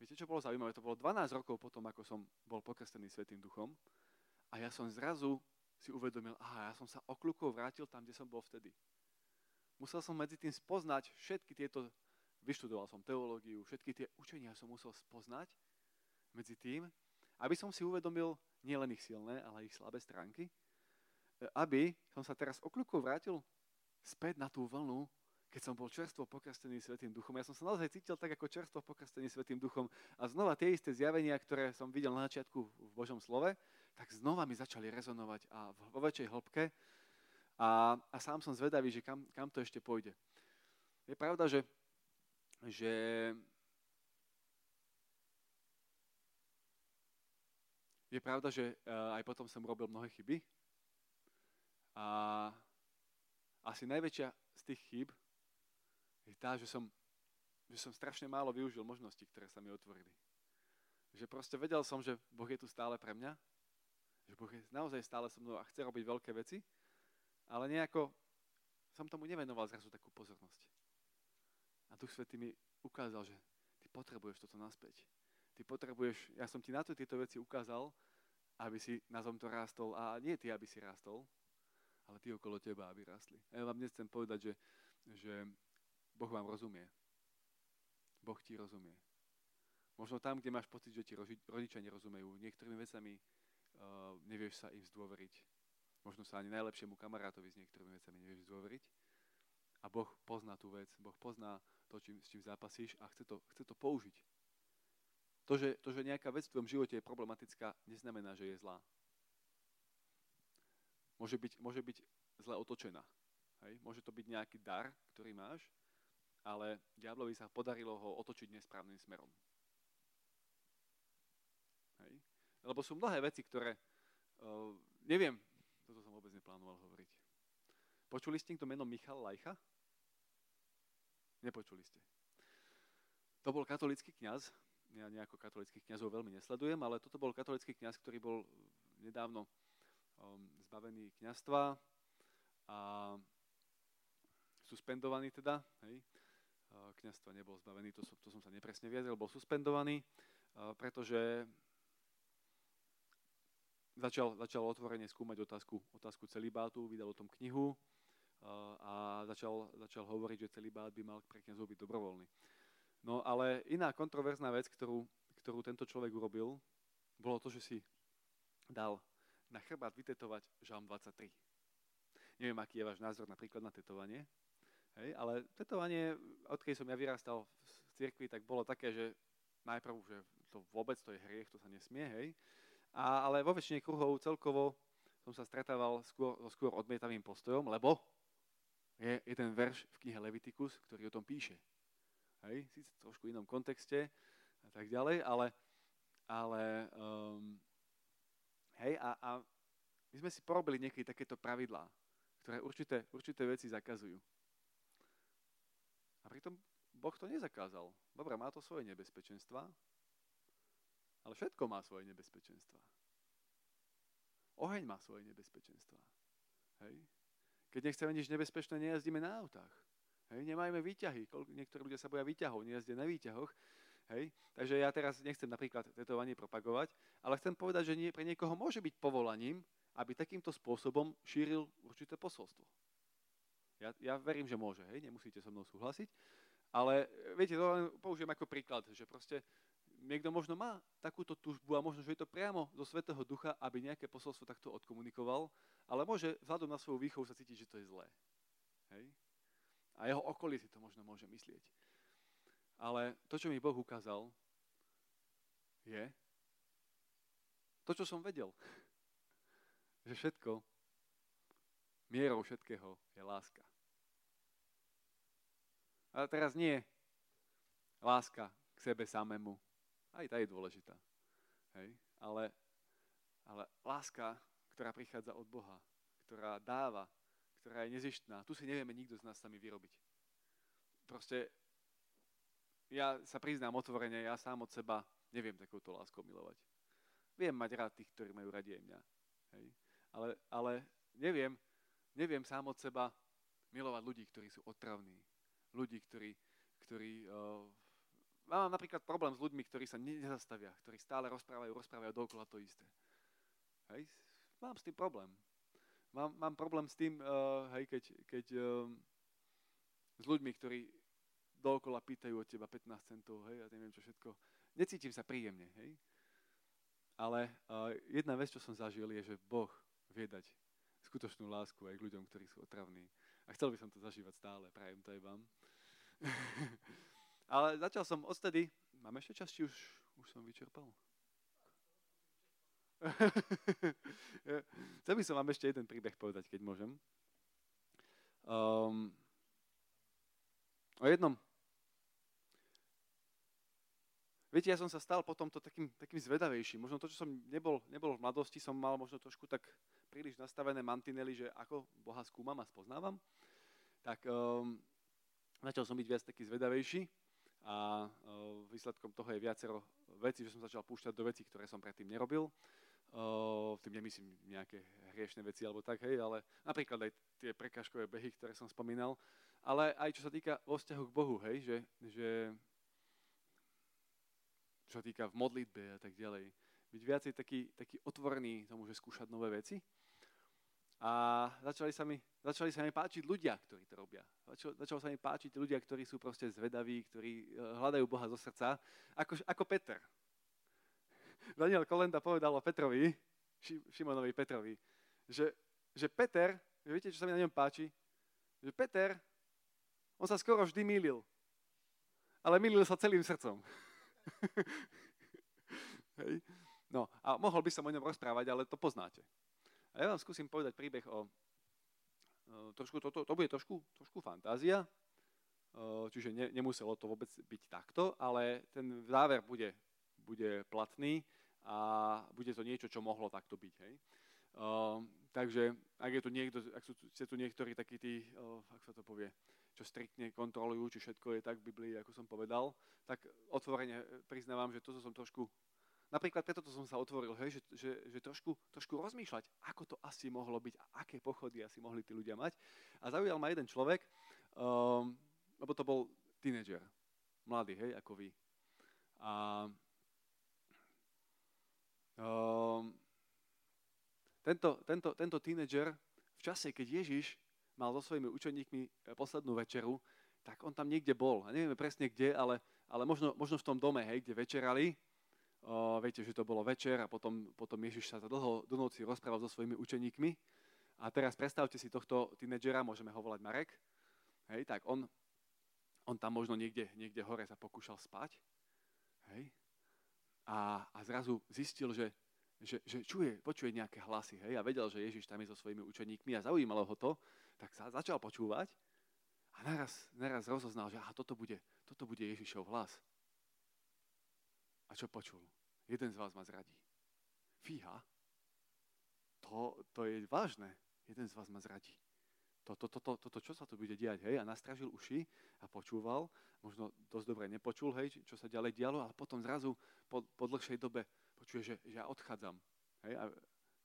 viete, čo bolo zaujímavé? To bolo 12 rokov potom, ako som bol pokrstený Svetým Duchom a ja som zrazu si uvedomil, aha, ja som sa okľukov vrátil tam, kde som bol vtedy. Musel som medzi tým spoznať všetky tieto, vyštudoval som teológiu, všetky tie učenia som musel spoznať medzi tým, aby som si uvedomil nielen ich silné, ale ich slabé stránky aby som sa teraz okľukov vrátil späť na tú vlnu, keď som bol čerstvo pokrstený Svetým duchom. Ja som sa naozaj cítil tak ako čerstvo pokrstený Svetým duchom a znova tie isté zjavenia, ktoré som videl na začiatku v Božom slove, tak znova mi začali rezonovať a vo väčšej hĺbke a, a sám som zvedavý, že kam, kam to ešte pôjde. Je pravda, že, že je pravda, že aj potom som robil mnohé chyby, a asi najväčšia z tých chýb je tá, že som, že som strašne málo využil možnosti, ktoré sa mi otvorili. Že proste vedel som, že Boh je tu stále pre mňa, že Boh je naozaj stále so mnou a chce robiť veľké veci, ale nejako som tomu nevenoval zrazu takú pozornosť. A Duch Svetý mi ukázal, že ty potrebuješ toto naspäť. Ty potrebuješ, ja som ti na to tieto veci ukázal, aby si na tomto rástol a nie ty, aby si rástol, ale tí okolo teba, aby rastli. A ja vám dnes chcem povedať, že, že Boh vám rozumie. Boh ti rozumie. Možno tam, kde máš pocit, že ti rodičia nerozumejú, niektorými vecami uh, nevieš sa im zdôveriť. Možno sa ani najlepšiemu kamarátovi s niektorými vecami nevieš zdôveriť. A Boh pozná tú vec, Boh pozná to, čím, s čím zápasíš a chce to, chce to použiť. To že, to, že nejaká vec v tvojom živote je problematická, neznamená, že je zlá môže byť, môže byť zle otočená. Hej? Môže to byť nejaký dar, ktorý máš, ale diablovi sa podarilo ho otočiť nesprávnym smerom. Hej? Lebo sú mnohé veci, ktoré, uh, neviem, toto som vôbec neplánoval hovoriť. Počuli ste to meno Michal Lajcha? Nepočuli ste. To bol katolický kňaz, ja nejako katolických kňazov veľmi nesledujem, ale toto bol katolický kňaz, ktorý bol nedávno um, zbavený kňastva a suspendovaný teda, hej, kniazstva nebol zbavený, to som, to som sa nepresne vyjadril, bol suspendovaný, pretože začal, začal otvorene skúmať otázku, otázku celibátu, vydal o tom knihu a začal, začal hovoriť, že celibát by mal pre kniazov byť dobrovoľný. No ale iná kontroverzná vec, ktorú, ktorú tento človek urobil, bolo to, že si dal na chrbát vytetovať Žalm 23. Neviem, aký je váš názor napríklad na tetovanie, hej, ale tetovanie, odkedy som ja vyrastal v cirkvi, tak bolo také, že najprv, že to vôbec to je hriech, to sa nesmie, hej, a, ale vo väčšine kruhov celkovo som sa stretával skôr, so skôr odmietavým postojom, lebo je, je ten verš v knihe Leviticus, ktorý o tom píše. Hej, síce v trošku inom kontexte a tak ďalej, ale, ale um, hej, a, a my sme si porobili niekedy takéto pravidlá, ktoré určité, určité veci zakazujú. Pritom Boh to nezakázal. Dobre, má to svoje nebezpečenstva, ale všetko má svoje nebezpečenstva. Oheň má svoje nebezpečenstva. Hej? Keď nechceme nič nebezpečné, nejazdíme na autách. Hej? Nemajme výťahy. Niektorí ľudia sa boja výťahov, nejazdia na výťahoch. Hej? Takže ja teraz nechcem napríklad tetovanie propagovať, ale chcem povedať, že nie, pre niekoho môže byť povolaním, aby takýmto spôsobom šíril určité posolstvo. Ja, ja verím, že môže, hej? nemusíte so mnou súhlasiť, ale viete, to len použijem ako príklad, že proste niekto možno má takúto túžbu a možno, že je to priamo zo Svetého Ducha, aby nejaké posolstvo takto odkomunikoval, ale môže vzhľadom na svoju výchovu sa cítiť, že to je zlé. Hej? A jeho okolie si to možno môže myslieť. Ale to, čo mi Boh ukázal, je to, čo som vedel. [laughs] Že všetko, mierou všetkého je láska. A teraz nie láska k sebe samému, aj tá je dôležitá. Hej? Ale, ale láska, ktorá prichádza od Boha, ktorá dáva, ktorá je nezištná, tu si nevieme nikto z nás sami vyrobiť. Proste ja sa priznám otvorene, ja sám od seba neviem takouto láskou milovať. Viem mať rád tých, ktorí majú radi mňa. Hej? Ale, ale neviem, neviem sám od seba milovať ľudí, ktorí sú otravní. Ľudí, ktorí, ktorí uh, Mám napríklad problém s ľuďmi, ktorí sa nezastavia, ktorí stále rozprávajú, rozprávajú dokola to isté. Hej? Mám s tým problém. Mám, mám problém s tým, uh, hej, keď, keď uh, s ľuďmi, ktorí dookola pýtajú od teba 15 centov, hej, a neviem čo všetko. Necítim sa príjemne, hej. Ale uh, jedna vec, čo som zažil, je, že Boh vie dať skutočnú lásku aj k ľuďom, ktorí sú otravní. A chcel by som to zažívať stále, prajem to aj vám. [laughs] Ale začal som odtedy, mám ešte čas, či už, už som vyčerpal? [laughs] Chcel by som vám ešte jeden príbeh povedať, keď môžem. Um, o jednom. Viete, ja som sa stal potom to takým, takým zvedavejším. Možno to, čo som nebol, nebol v mladosti, som mal možno trošku tak príliš nastavené mantinely, že ako Boha skúmam a spoznávam. Tak um, začal som byť viac taký zvedavejší a výsledkom toho je viacero vecí, že som začal púšťať do vecí, ktoré som predtým nerobil. Uh, tým nemyslím nejaké hriešne veci alebo tak, hej, ale napríklad aj tie prekažkové behy, ktoré som spomínal, ale aj čo sa týka vo vzťahu k Bohu, hej, že, že čo sa týka v modlitbe a tak ďalej, byť viacej taký, taký otvorený tomu, že skúšať nové veci a začali sa mi, začali sa mi páčiť ľudia, ktorí to robia. Začalo, začalo sa mi páčiť ľudia, ktorí sú proste zvedaví, ktorí eh, hľadajú Boha zo srdca, ako, ako Peter. [laughs] Daniel Kolenda povedal o Petrovi, Šimonovi Petrovi, že, že Peter, viete, čo sa mi na ňom páči? Že Peter, on sa skoro vždy mýlil, ale mýlil sa celým srdcom. [laughs] Hej. No a mohol by som o ňom rozprávať, ale to poznáte. A ja vám skúsim povedať príbeh o... Trošku, to, to, to bude trošku, trošku fantázia, čiže ne, nemuselo to vôbec byť takto, ale ten záver bude, bude platný a bude to niečo, čo mohlo takto byť. Hej. Uh, takže ak je tu niekto, ak sú, ste tu niektorí takí tí, uh, ak sa to povie, čo striktne kontrolujú, či všetko je tak v Biblii, ako som povedal, tak otvorene priznávam, že toto som trošku Napríklad preto som sa otvoril, hej, že, že, že trošku, trošku rozmýšľať, ako to asi mohlo byť a aké pochody asi mohli tí ľudia mať. A zaujal ma jeden človek, um, lebo to bol tínedžer, mladý, hej, ako vy. A um, tento, tento, tento tínedžer v čase, keď Ježiš mal so svojimi učeníkmi eh, poslednú večeru, tak on tam niekde bol. A nevieme presne kde, ale, ale možno, možno v tom dome, hej, kde večerali. Viete, že to bolo večer a potom, potom Ježiš sa dlho do noci rozprával so svojimi učeníkmi. A teraz predstavte si tohto tínedžera, môžeme ho volať Marek. Hej, tak on, on tam možno niekde, niekde hore sa pokúšal spať. Hej. A, a zrazu zistil, že že, že čuje, počuje nejaké hlasy, hej, a vedel, že Ježiš tam je so svojimi učeníkmi a zaujímalo ho to, tak sa začal počúvať a naraz, naraz rozoznal, že aha, toto bude, toto bude Ježišov hlas. A čo počul? Jeden z vás ma zradí. Fíha, to, to je vážne. Jeden z vás ma zradí. Toto, to, to, to, to, čo sa tu bude diať, hej? A nastražil uši a počúval. Možno dosť dobre nepočul, hej, čo sa ďalej dialo, ale potom zrazu po, po dlhšej dobe počuje, že, že ja odchádzam. Hej, a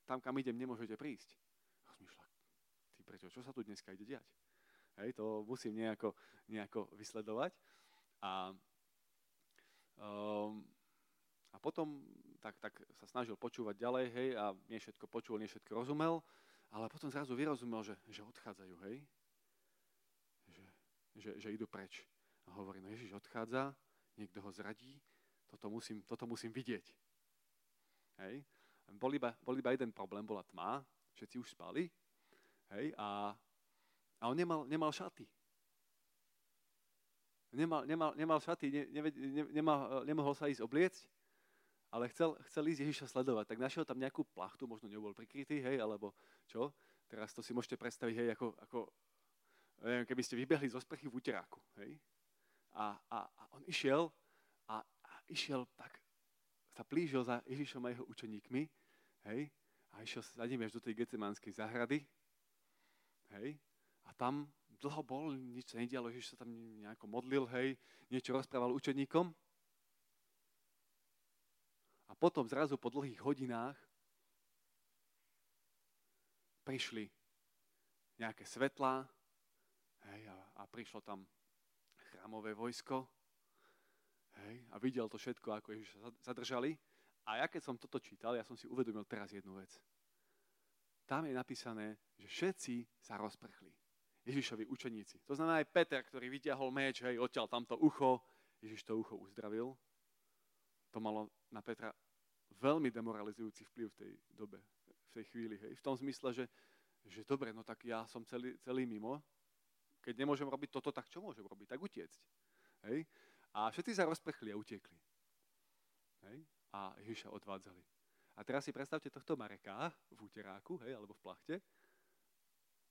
tam, kam idem, nemôžete prísť. Rozmýšľa, ty prečo, čo sa tu dneska ide diať? Hej, to musím nejako, nejako vysledovať. A, um, a potom tak, tak sa snažil počúvať ďalej, hej, a nie všetko počul, nie všetko rozumel, ale potom zrazu vyrozumel, že, že odchádzajú, hej. Že, že, že idú preč. A hovorí, no Ježiš odchádza, niekto ho zradí, toto musím, toto musím vidieť. Hej. Bol, iba, bol iba jeden problém, bola tma, všetci už spali, hej, a, a on nemal, nemal šaty. Nemal, nemal, nemal šaty, ne, ne, ne, nemal, nemohol sa ísť obliecť, ale chcel, chcel ísť Ježiša sledovať. Tak našiel tam nejakú plachtu, možno nebol prikrytý, hej, alebo čo. Teraz to si môžete predstaviť, hej, ako, ako neviem, keby ste vybehli zo sprchy v úteráku, hej. A, a, a on išiel a, a išiel tak sa plížil za Ježišom a jeho učeníkmi, hej, a išiel za nimi až do tej Getsemanskej záhrady, hej, a tam dlho bol, nič sa nedialo, Ježiš sa tam nejako modlil, hej, niečo rozprával učeníkom. A potom zrazu po dlhých hodinách prišli nejaké svetlá, hej, a, a prišlo tam chrámové vojsko, Hej, a videl to všetko, ako Ježiša zadržali. A ja keď som toto čítal, ja som si uvedomil teraz jednu vec. Tam je napísané, že všetci sa rozprchli. Ježišovi učeníci. To znamená aj Peter, ktorý vyťahol meč, hej, odtiaľ tamto ucho, Ježiš to ucho uzdravil. To malo na Petra veľmi demoralizujúci vplyv v tej dobe, v tej chvíli. Hej. V tom zmysle, že, že dobre, no tak ja som celý, celý mimo. Keď nemôžem robiť toto, tak čo môžem robiť? Tak utiecť. Hej. A všetci sa rozprchli a utekli. Hej? A Ježiša odvádzali. A teraz si predstavte tohto Mareka v úteráku, hej, alebo v plachte.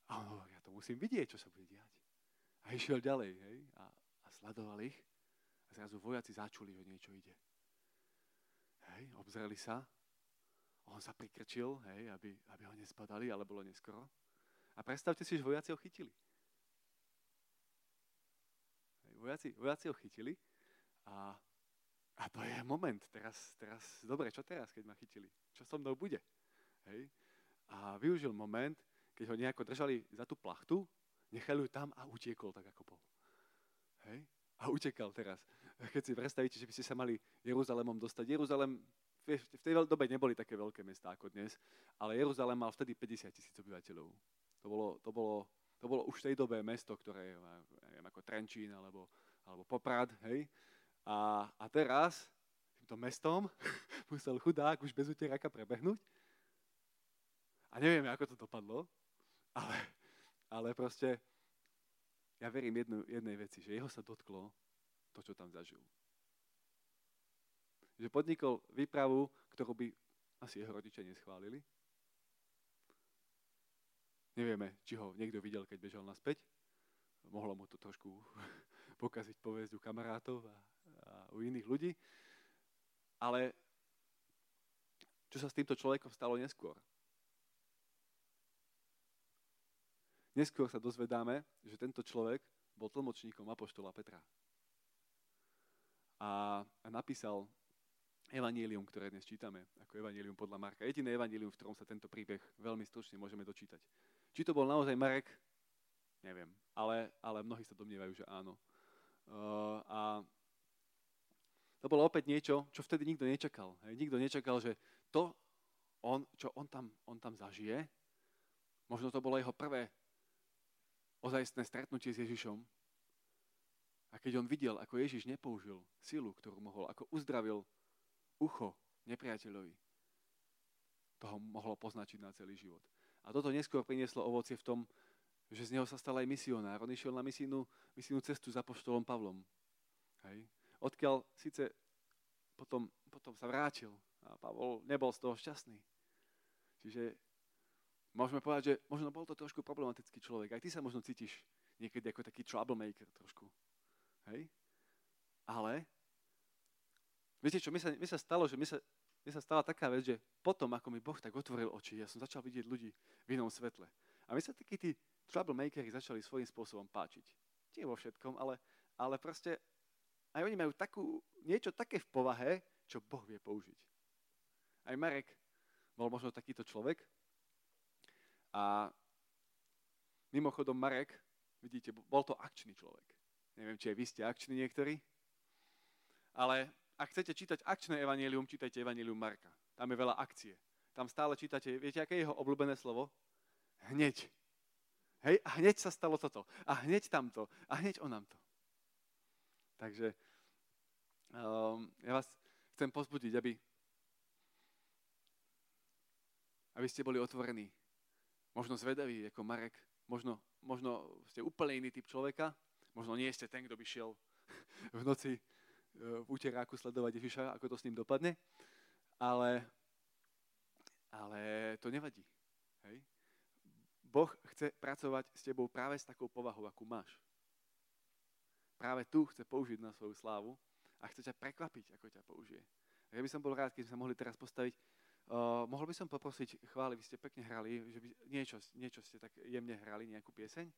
A on hovorí, ja to musím vidieť, čo sa bude diať. A išiel ďalej, hej, a, a sledoval ich. A zrazu vojaci začuli, že niečo ide. Hej, obzreli sa. On sa prikrčil, hej, aby, aby ho nespadali, ale bolo neskoro. A predstavte si, že vojaci ho chytili. Hej, vojaci, vojaci ho chytili a, a to je moment, teraz, teraz, dobre, čo teraz, keď ma chytili? Čo so mnou bude? Hej? A využil moment, keď ho nejako držali za tú plachtu, nechali ju tam a utiekol tak, ako bol. Hej? A utekal teraz. Keď si predstavíte, že by ste sa mali Jeruzalemom dostať. Jeruzalem v tej dobe neboli také veľké mesta ako dnes, ale Jeruzalem mal vtedy 50 tisíc obyvateľov. To bolo, to, bolo, to bolo už v tej dobe mesto, ktoré je neviem, ako Trenčín alebo, alebo Poprad, hej? A, a teraz týmto mestom [laughs] musel chudák už bez uteráka prebehnúť. A nevieme, ako to dopadlo, ale, ale proste ja verím jednu, jednej veci, že jeho sa dotklo to, čo tam zažil. Že podnikol výpravu, ktorú by asi jeho rodičia neschválili. Nevieme, či ho niekto videl, keď bežal naspäť. Mohlo mu to trošku [laughs] pokaziť povesť u kamarátov a u iných ľudí. Ale čo sa s týmto človekom stalo neskôr? Neskôr sa dozvedáme, že tento človek bol tlmočníkom Apoštola Petra. A, napísal evanílium, ktoré dnes čítame, ako evanílium podľa Marka. Jediné evanílium, v ktorom sa tento príbeh veľmi stručne môžeme dočítať. Či to bol naozaj Marek, neviem. ale, ale mnohí sa domnievajú, že áno. Uh, a to bolo opäť niečo, čo vtedy nikto nečakal. Hej. Nikto nečakal, že to, on, čo on tam, on tam zažije, možno to bolo jeho prvé ozajstné stretnutie s Ježišom. A keď on videl, ako Ježiš nepoužil silu, ktorú mohol, ako uzdravil ucho nepriateľovi, to ho mohlo poznačiť na celý život. A toto neskôr prinieslo ovocie v tom, že z neho sa stal aj misionár. On išiel na misijnú, misijnú cestu za poštolom Pavlom. Hej. Odkiaľ síce potom, potom sa vrátil a Pavol nebol z toho šťastný. Čiže môžeme povedať, že možno bol to trošku problematický človek. Aj ty sa možno cítiš niekedy ako taký troublemaker trošku. Hej? Ale, viete čo, mi sa, mi sa stalo, že mi sa, mi sa stala taká vec, že potom, ako mi Boh tak otvoril oči, ja som začal vidieť ľudí v inom svetle. A mi sa takí tí troublemakery začali svojím spôsobom páčiť. Nie vo všetkom, ale, ale proste aj oni majú takú, niečo také v povahe, čo Boh vie použiť. Aj Marek bol možno takýto človek, a mimochodom Marek, vidíte, bol to akčný človek. Neviem, či aj vy ste akční niektorí. Ale ak chcete čítať akčné evanelium, čítajte evanelium Marka. Tam je veľa akcie. Tam stále čítate, viete, aké je jeho obľúbené slovo? Hneď. Hej, a hneď sa stalo toto. A hneď tamto. A hneď onam to. Takže um, ja vás chcem pozbudiť, aby, aby ste boli otvorení možno zvedaví ako Marek, možno, možno ste úplne iný typ človeka, možno nie ste ten, kto by šiel [laughs] v noci e, v úteráku sledovať Ježiša, ako to s ním dopadne, ale, ale to nevadí. Hej? Boh chce pracovať s tebou práve s takou povahou, akú máš. Práve tu chce použiť na svoju slávu a chce ťa prekvapiť, ako ťa použije. Ja by som bol rád, keď sme sa mohli teraz postaviť Uh, mohol by som poprosiť, chváli, vy ste pekne hrali, že by, niečo, niečo ste tak jemne hrali, nejakú pieseň.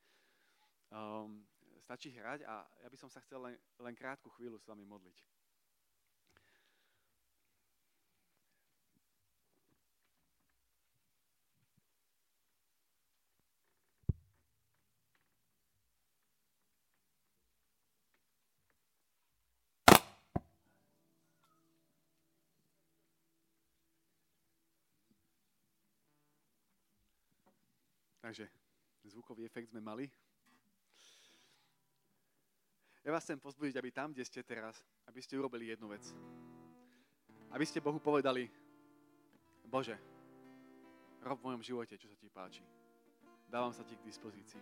Um, stačí hrať a ja by som sa chcel len, len krátku chvíľu s vami modliť. Takže zvukový efekt sme mali. Ja vás chcem pozbudiť, aby tam, kde ste teraz, aby ste urobili jednu vec. Aby ste Bohu povedali, Bože, rob v mojom živote, čo sa ti páči. Dávam sa ti k dispozícii.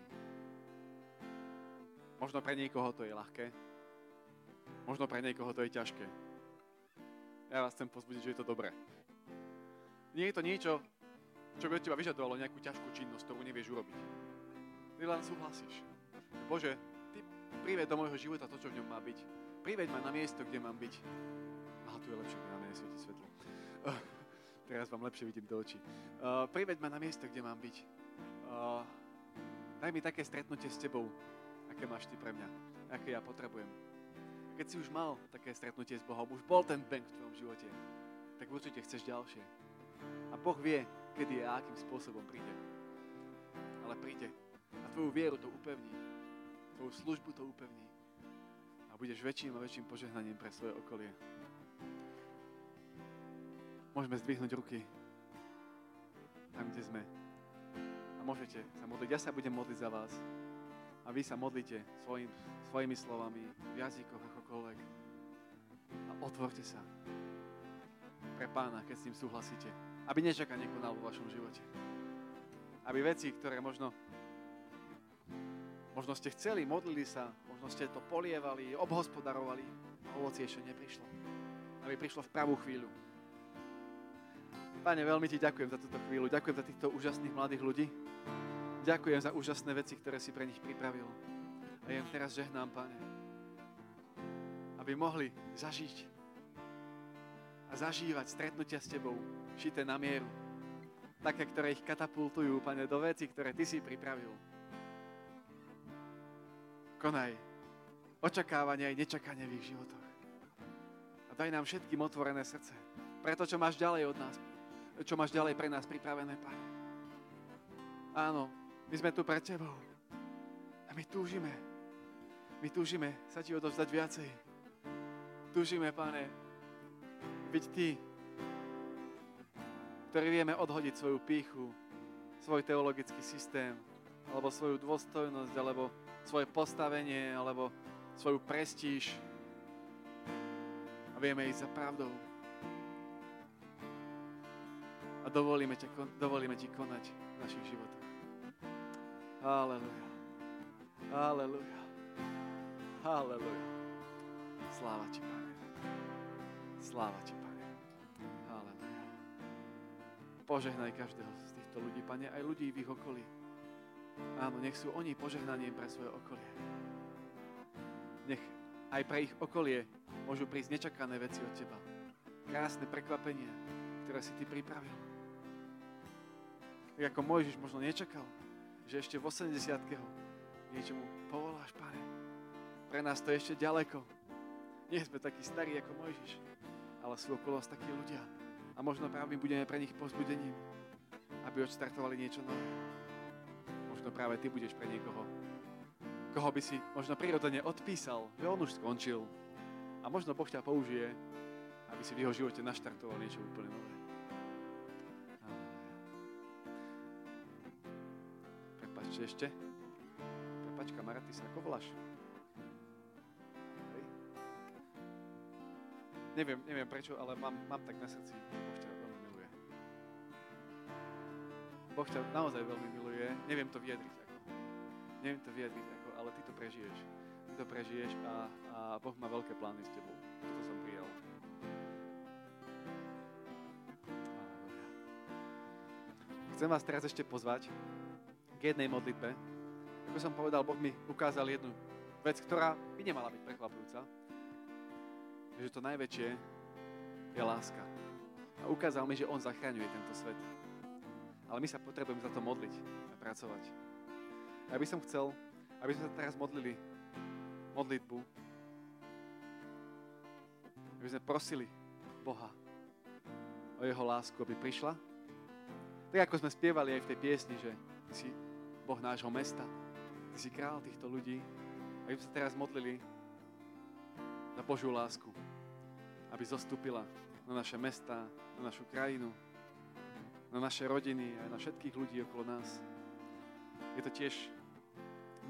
Možno pre niekoho to je ľahké, možno pre niekoho to je ťažké. Ja vás chcem pozbudiť, že je to dobré. Nie je to niečo, čo by od teba vyžadovalo nejakú ťažkú činnosť, ktorú nevieš urobiť. Ty len súhlasíš. Bože, Ty prived do môjho života to, čo v ňom má byť. Priveď ma na miesto, kde mám byť. Aha, tu je lepšie, na mene svieti svetlo. Uh, teraz vám lepšie vidím do očí. Uh, priveď ma na miesto, kde mám byť. Uh, daj mi také stretnutie s Tebou, aké máš Ty pre mňa, aké ja potrebujem. Keď si už mal také stretnutie s Bohom, už bol ten bank v tvojom živote, tak určite chceš ďalšie. A Boh vie, kedy a akým spôsobom príde. Ale príde a tvoju vieru to upevní. Tvoju službu to upevní. A budeš väčším a väčším požehnaním pre svoje okolie. Môžeme zdvihnúť ruky tam, kde sme. A môžete sa modliť. Ja sa budem modliť za vás. A vy sa modlite svojim, svojimi slovami, v jazykoch, akokoľvek. A otvorte sa pre pána, keď s ním súhlasíte aby nečaká nekonal vo vašom živote. Aby veci, ktoré možno, možno ste chceli, modlili sa, možno ste to polievali, obhospodarovali, ovoci ešte neprišlo. Aby prišlo v pravú chvíľu. Pane, veľmi ti ďakujem za túto chvíľu. Ďakujem za týchto úžasných mladých ľudí. Ďakujem za úžasné veci, ktoré si pre nich pripravil. A ja im teraz žehnám, Pane, aby mohli zažiť a zažívať stretnutia s Tebou, šité na mieru. Také, ktoré ich katapultujú, Pane, do veci, ktoré Ty si pripravil. Konaj očakávanie aj nečakanie v ich životoch. A daj nám všetkým otvorené srdce. Preto, čo máš ďalej od nás, čo máš ďalej pre nás pripravené, Pane. Áno, my sme tu pre Tebou. A my túžime, my túžime sa ti odovzdať viacej. Túžime, Pane, byť Ty, ktorý vieme odhodiť svoju píchu, svoj teologický systém, alebo svoju dôstojnosť, alebo svoje postavenie, alebo svoju prestíž. A vieme ísť za pravdou. A dovolíme, ťa, dovolíme Ti konať v našich životoch. Aleluja. Aleluja. Aleluja. Sláva Ti, Pane. Sláva Ti, Požehnaj každého z týchto ľudí, Pane, aj ľudí v ich okolí. Áno, nech sú oni požehnaním pre svoje okolie. Nech aj pre ich okolie môžu prísť nečakané veci od Teba. Krásne prekvapenia, ktoré si Ty pripravil. Tak ako Mojžiš možno nečakal, že ešte v 80 niečomu povoláš, Pane. Pre nás to je ešte ďaleko. Nie sme takí starí ako Mojžiš, ale sú okolo nás takí ľudia. A možno práve budeme pre nich pozbudením, aby odštartovali niečo nové možno práve ty budeš pre niekoho, koho by si možno prirodzene odpísal, že on už skončil. A možno Boh ťa použije, aby si v jeho živote naštartoval niečo úplne nové. Prepačte ešte. Prepač, kamarát, ty sa ako voláš? Neviem, neviem prečo, ale mám, mám tak na srdci. Boh ťa veľmi miluje. Boh ťa naozaj veľmi miluje je, neviem to vyjadriť ako. Neviem to vyjadriť ako, ale ty to prežiješ. Ty to prežiješ a, a Boh má veľké plány s tebou. Toto som prijal. Chcem vás teraz ešte pozvať k jednej modlitbe. Ako som povedal, Boh mi ukázal jednu vec, ktorá by nemala byť prekvapujúca. Že to najväčšie je láska. A ukázal mi, že On zachraňuje tento svet. Ale my sa potrebujeme za to modliť pracovať. A ja by som chcel, aby sme sa teraz modlili modlitbu, aby sme prosili Boha o Jeho lásku, aby prišla. Tak ako sme spievali aj v tej piesni, že si Boh nášho mesta, Ty si král týchto ľudí, aby sme sa teraz modlili za Božiu lásku, aby zostúpila na naše mesta, na našu krajinu, na naše rodiny, aj na všetkých ľudí okolo nás. Je to tiež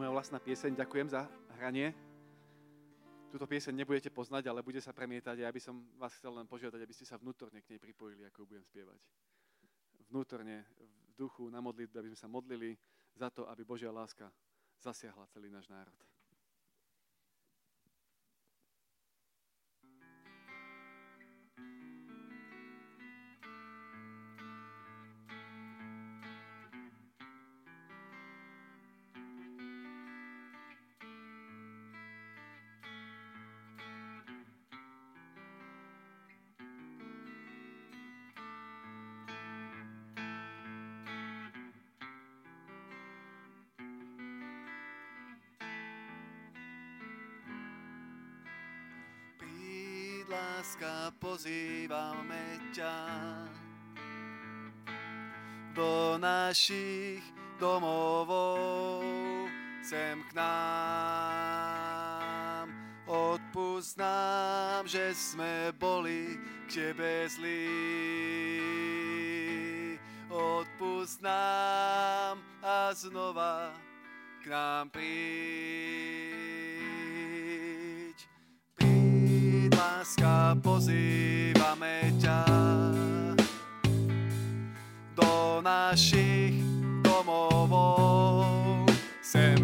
moja vlastná pieseň. Ďakujem za hranie. Túto pieseň nebudete poznať, ale bude sa premietať a ja by som vás chcel len požiadať, aby ste sa vnútorne k nej pripojili, ako ju budem spievať. Vnútorne, v duchu, na modlitbe, aby sme sa modlili za to, aby Božia láska zasiahla celý náš národ. Láska, pozývame ťa do našich domovov, sem k nám. Odpust nám, že sme boli k Tebe zlí. Odpust nám a znova k nám príď. Láska, pozývame ťa do našich domovov, sem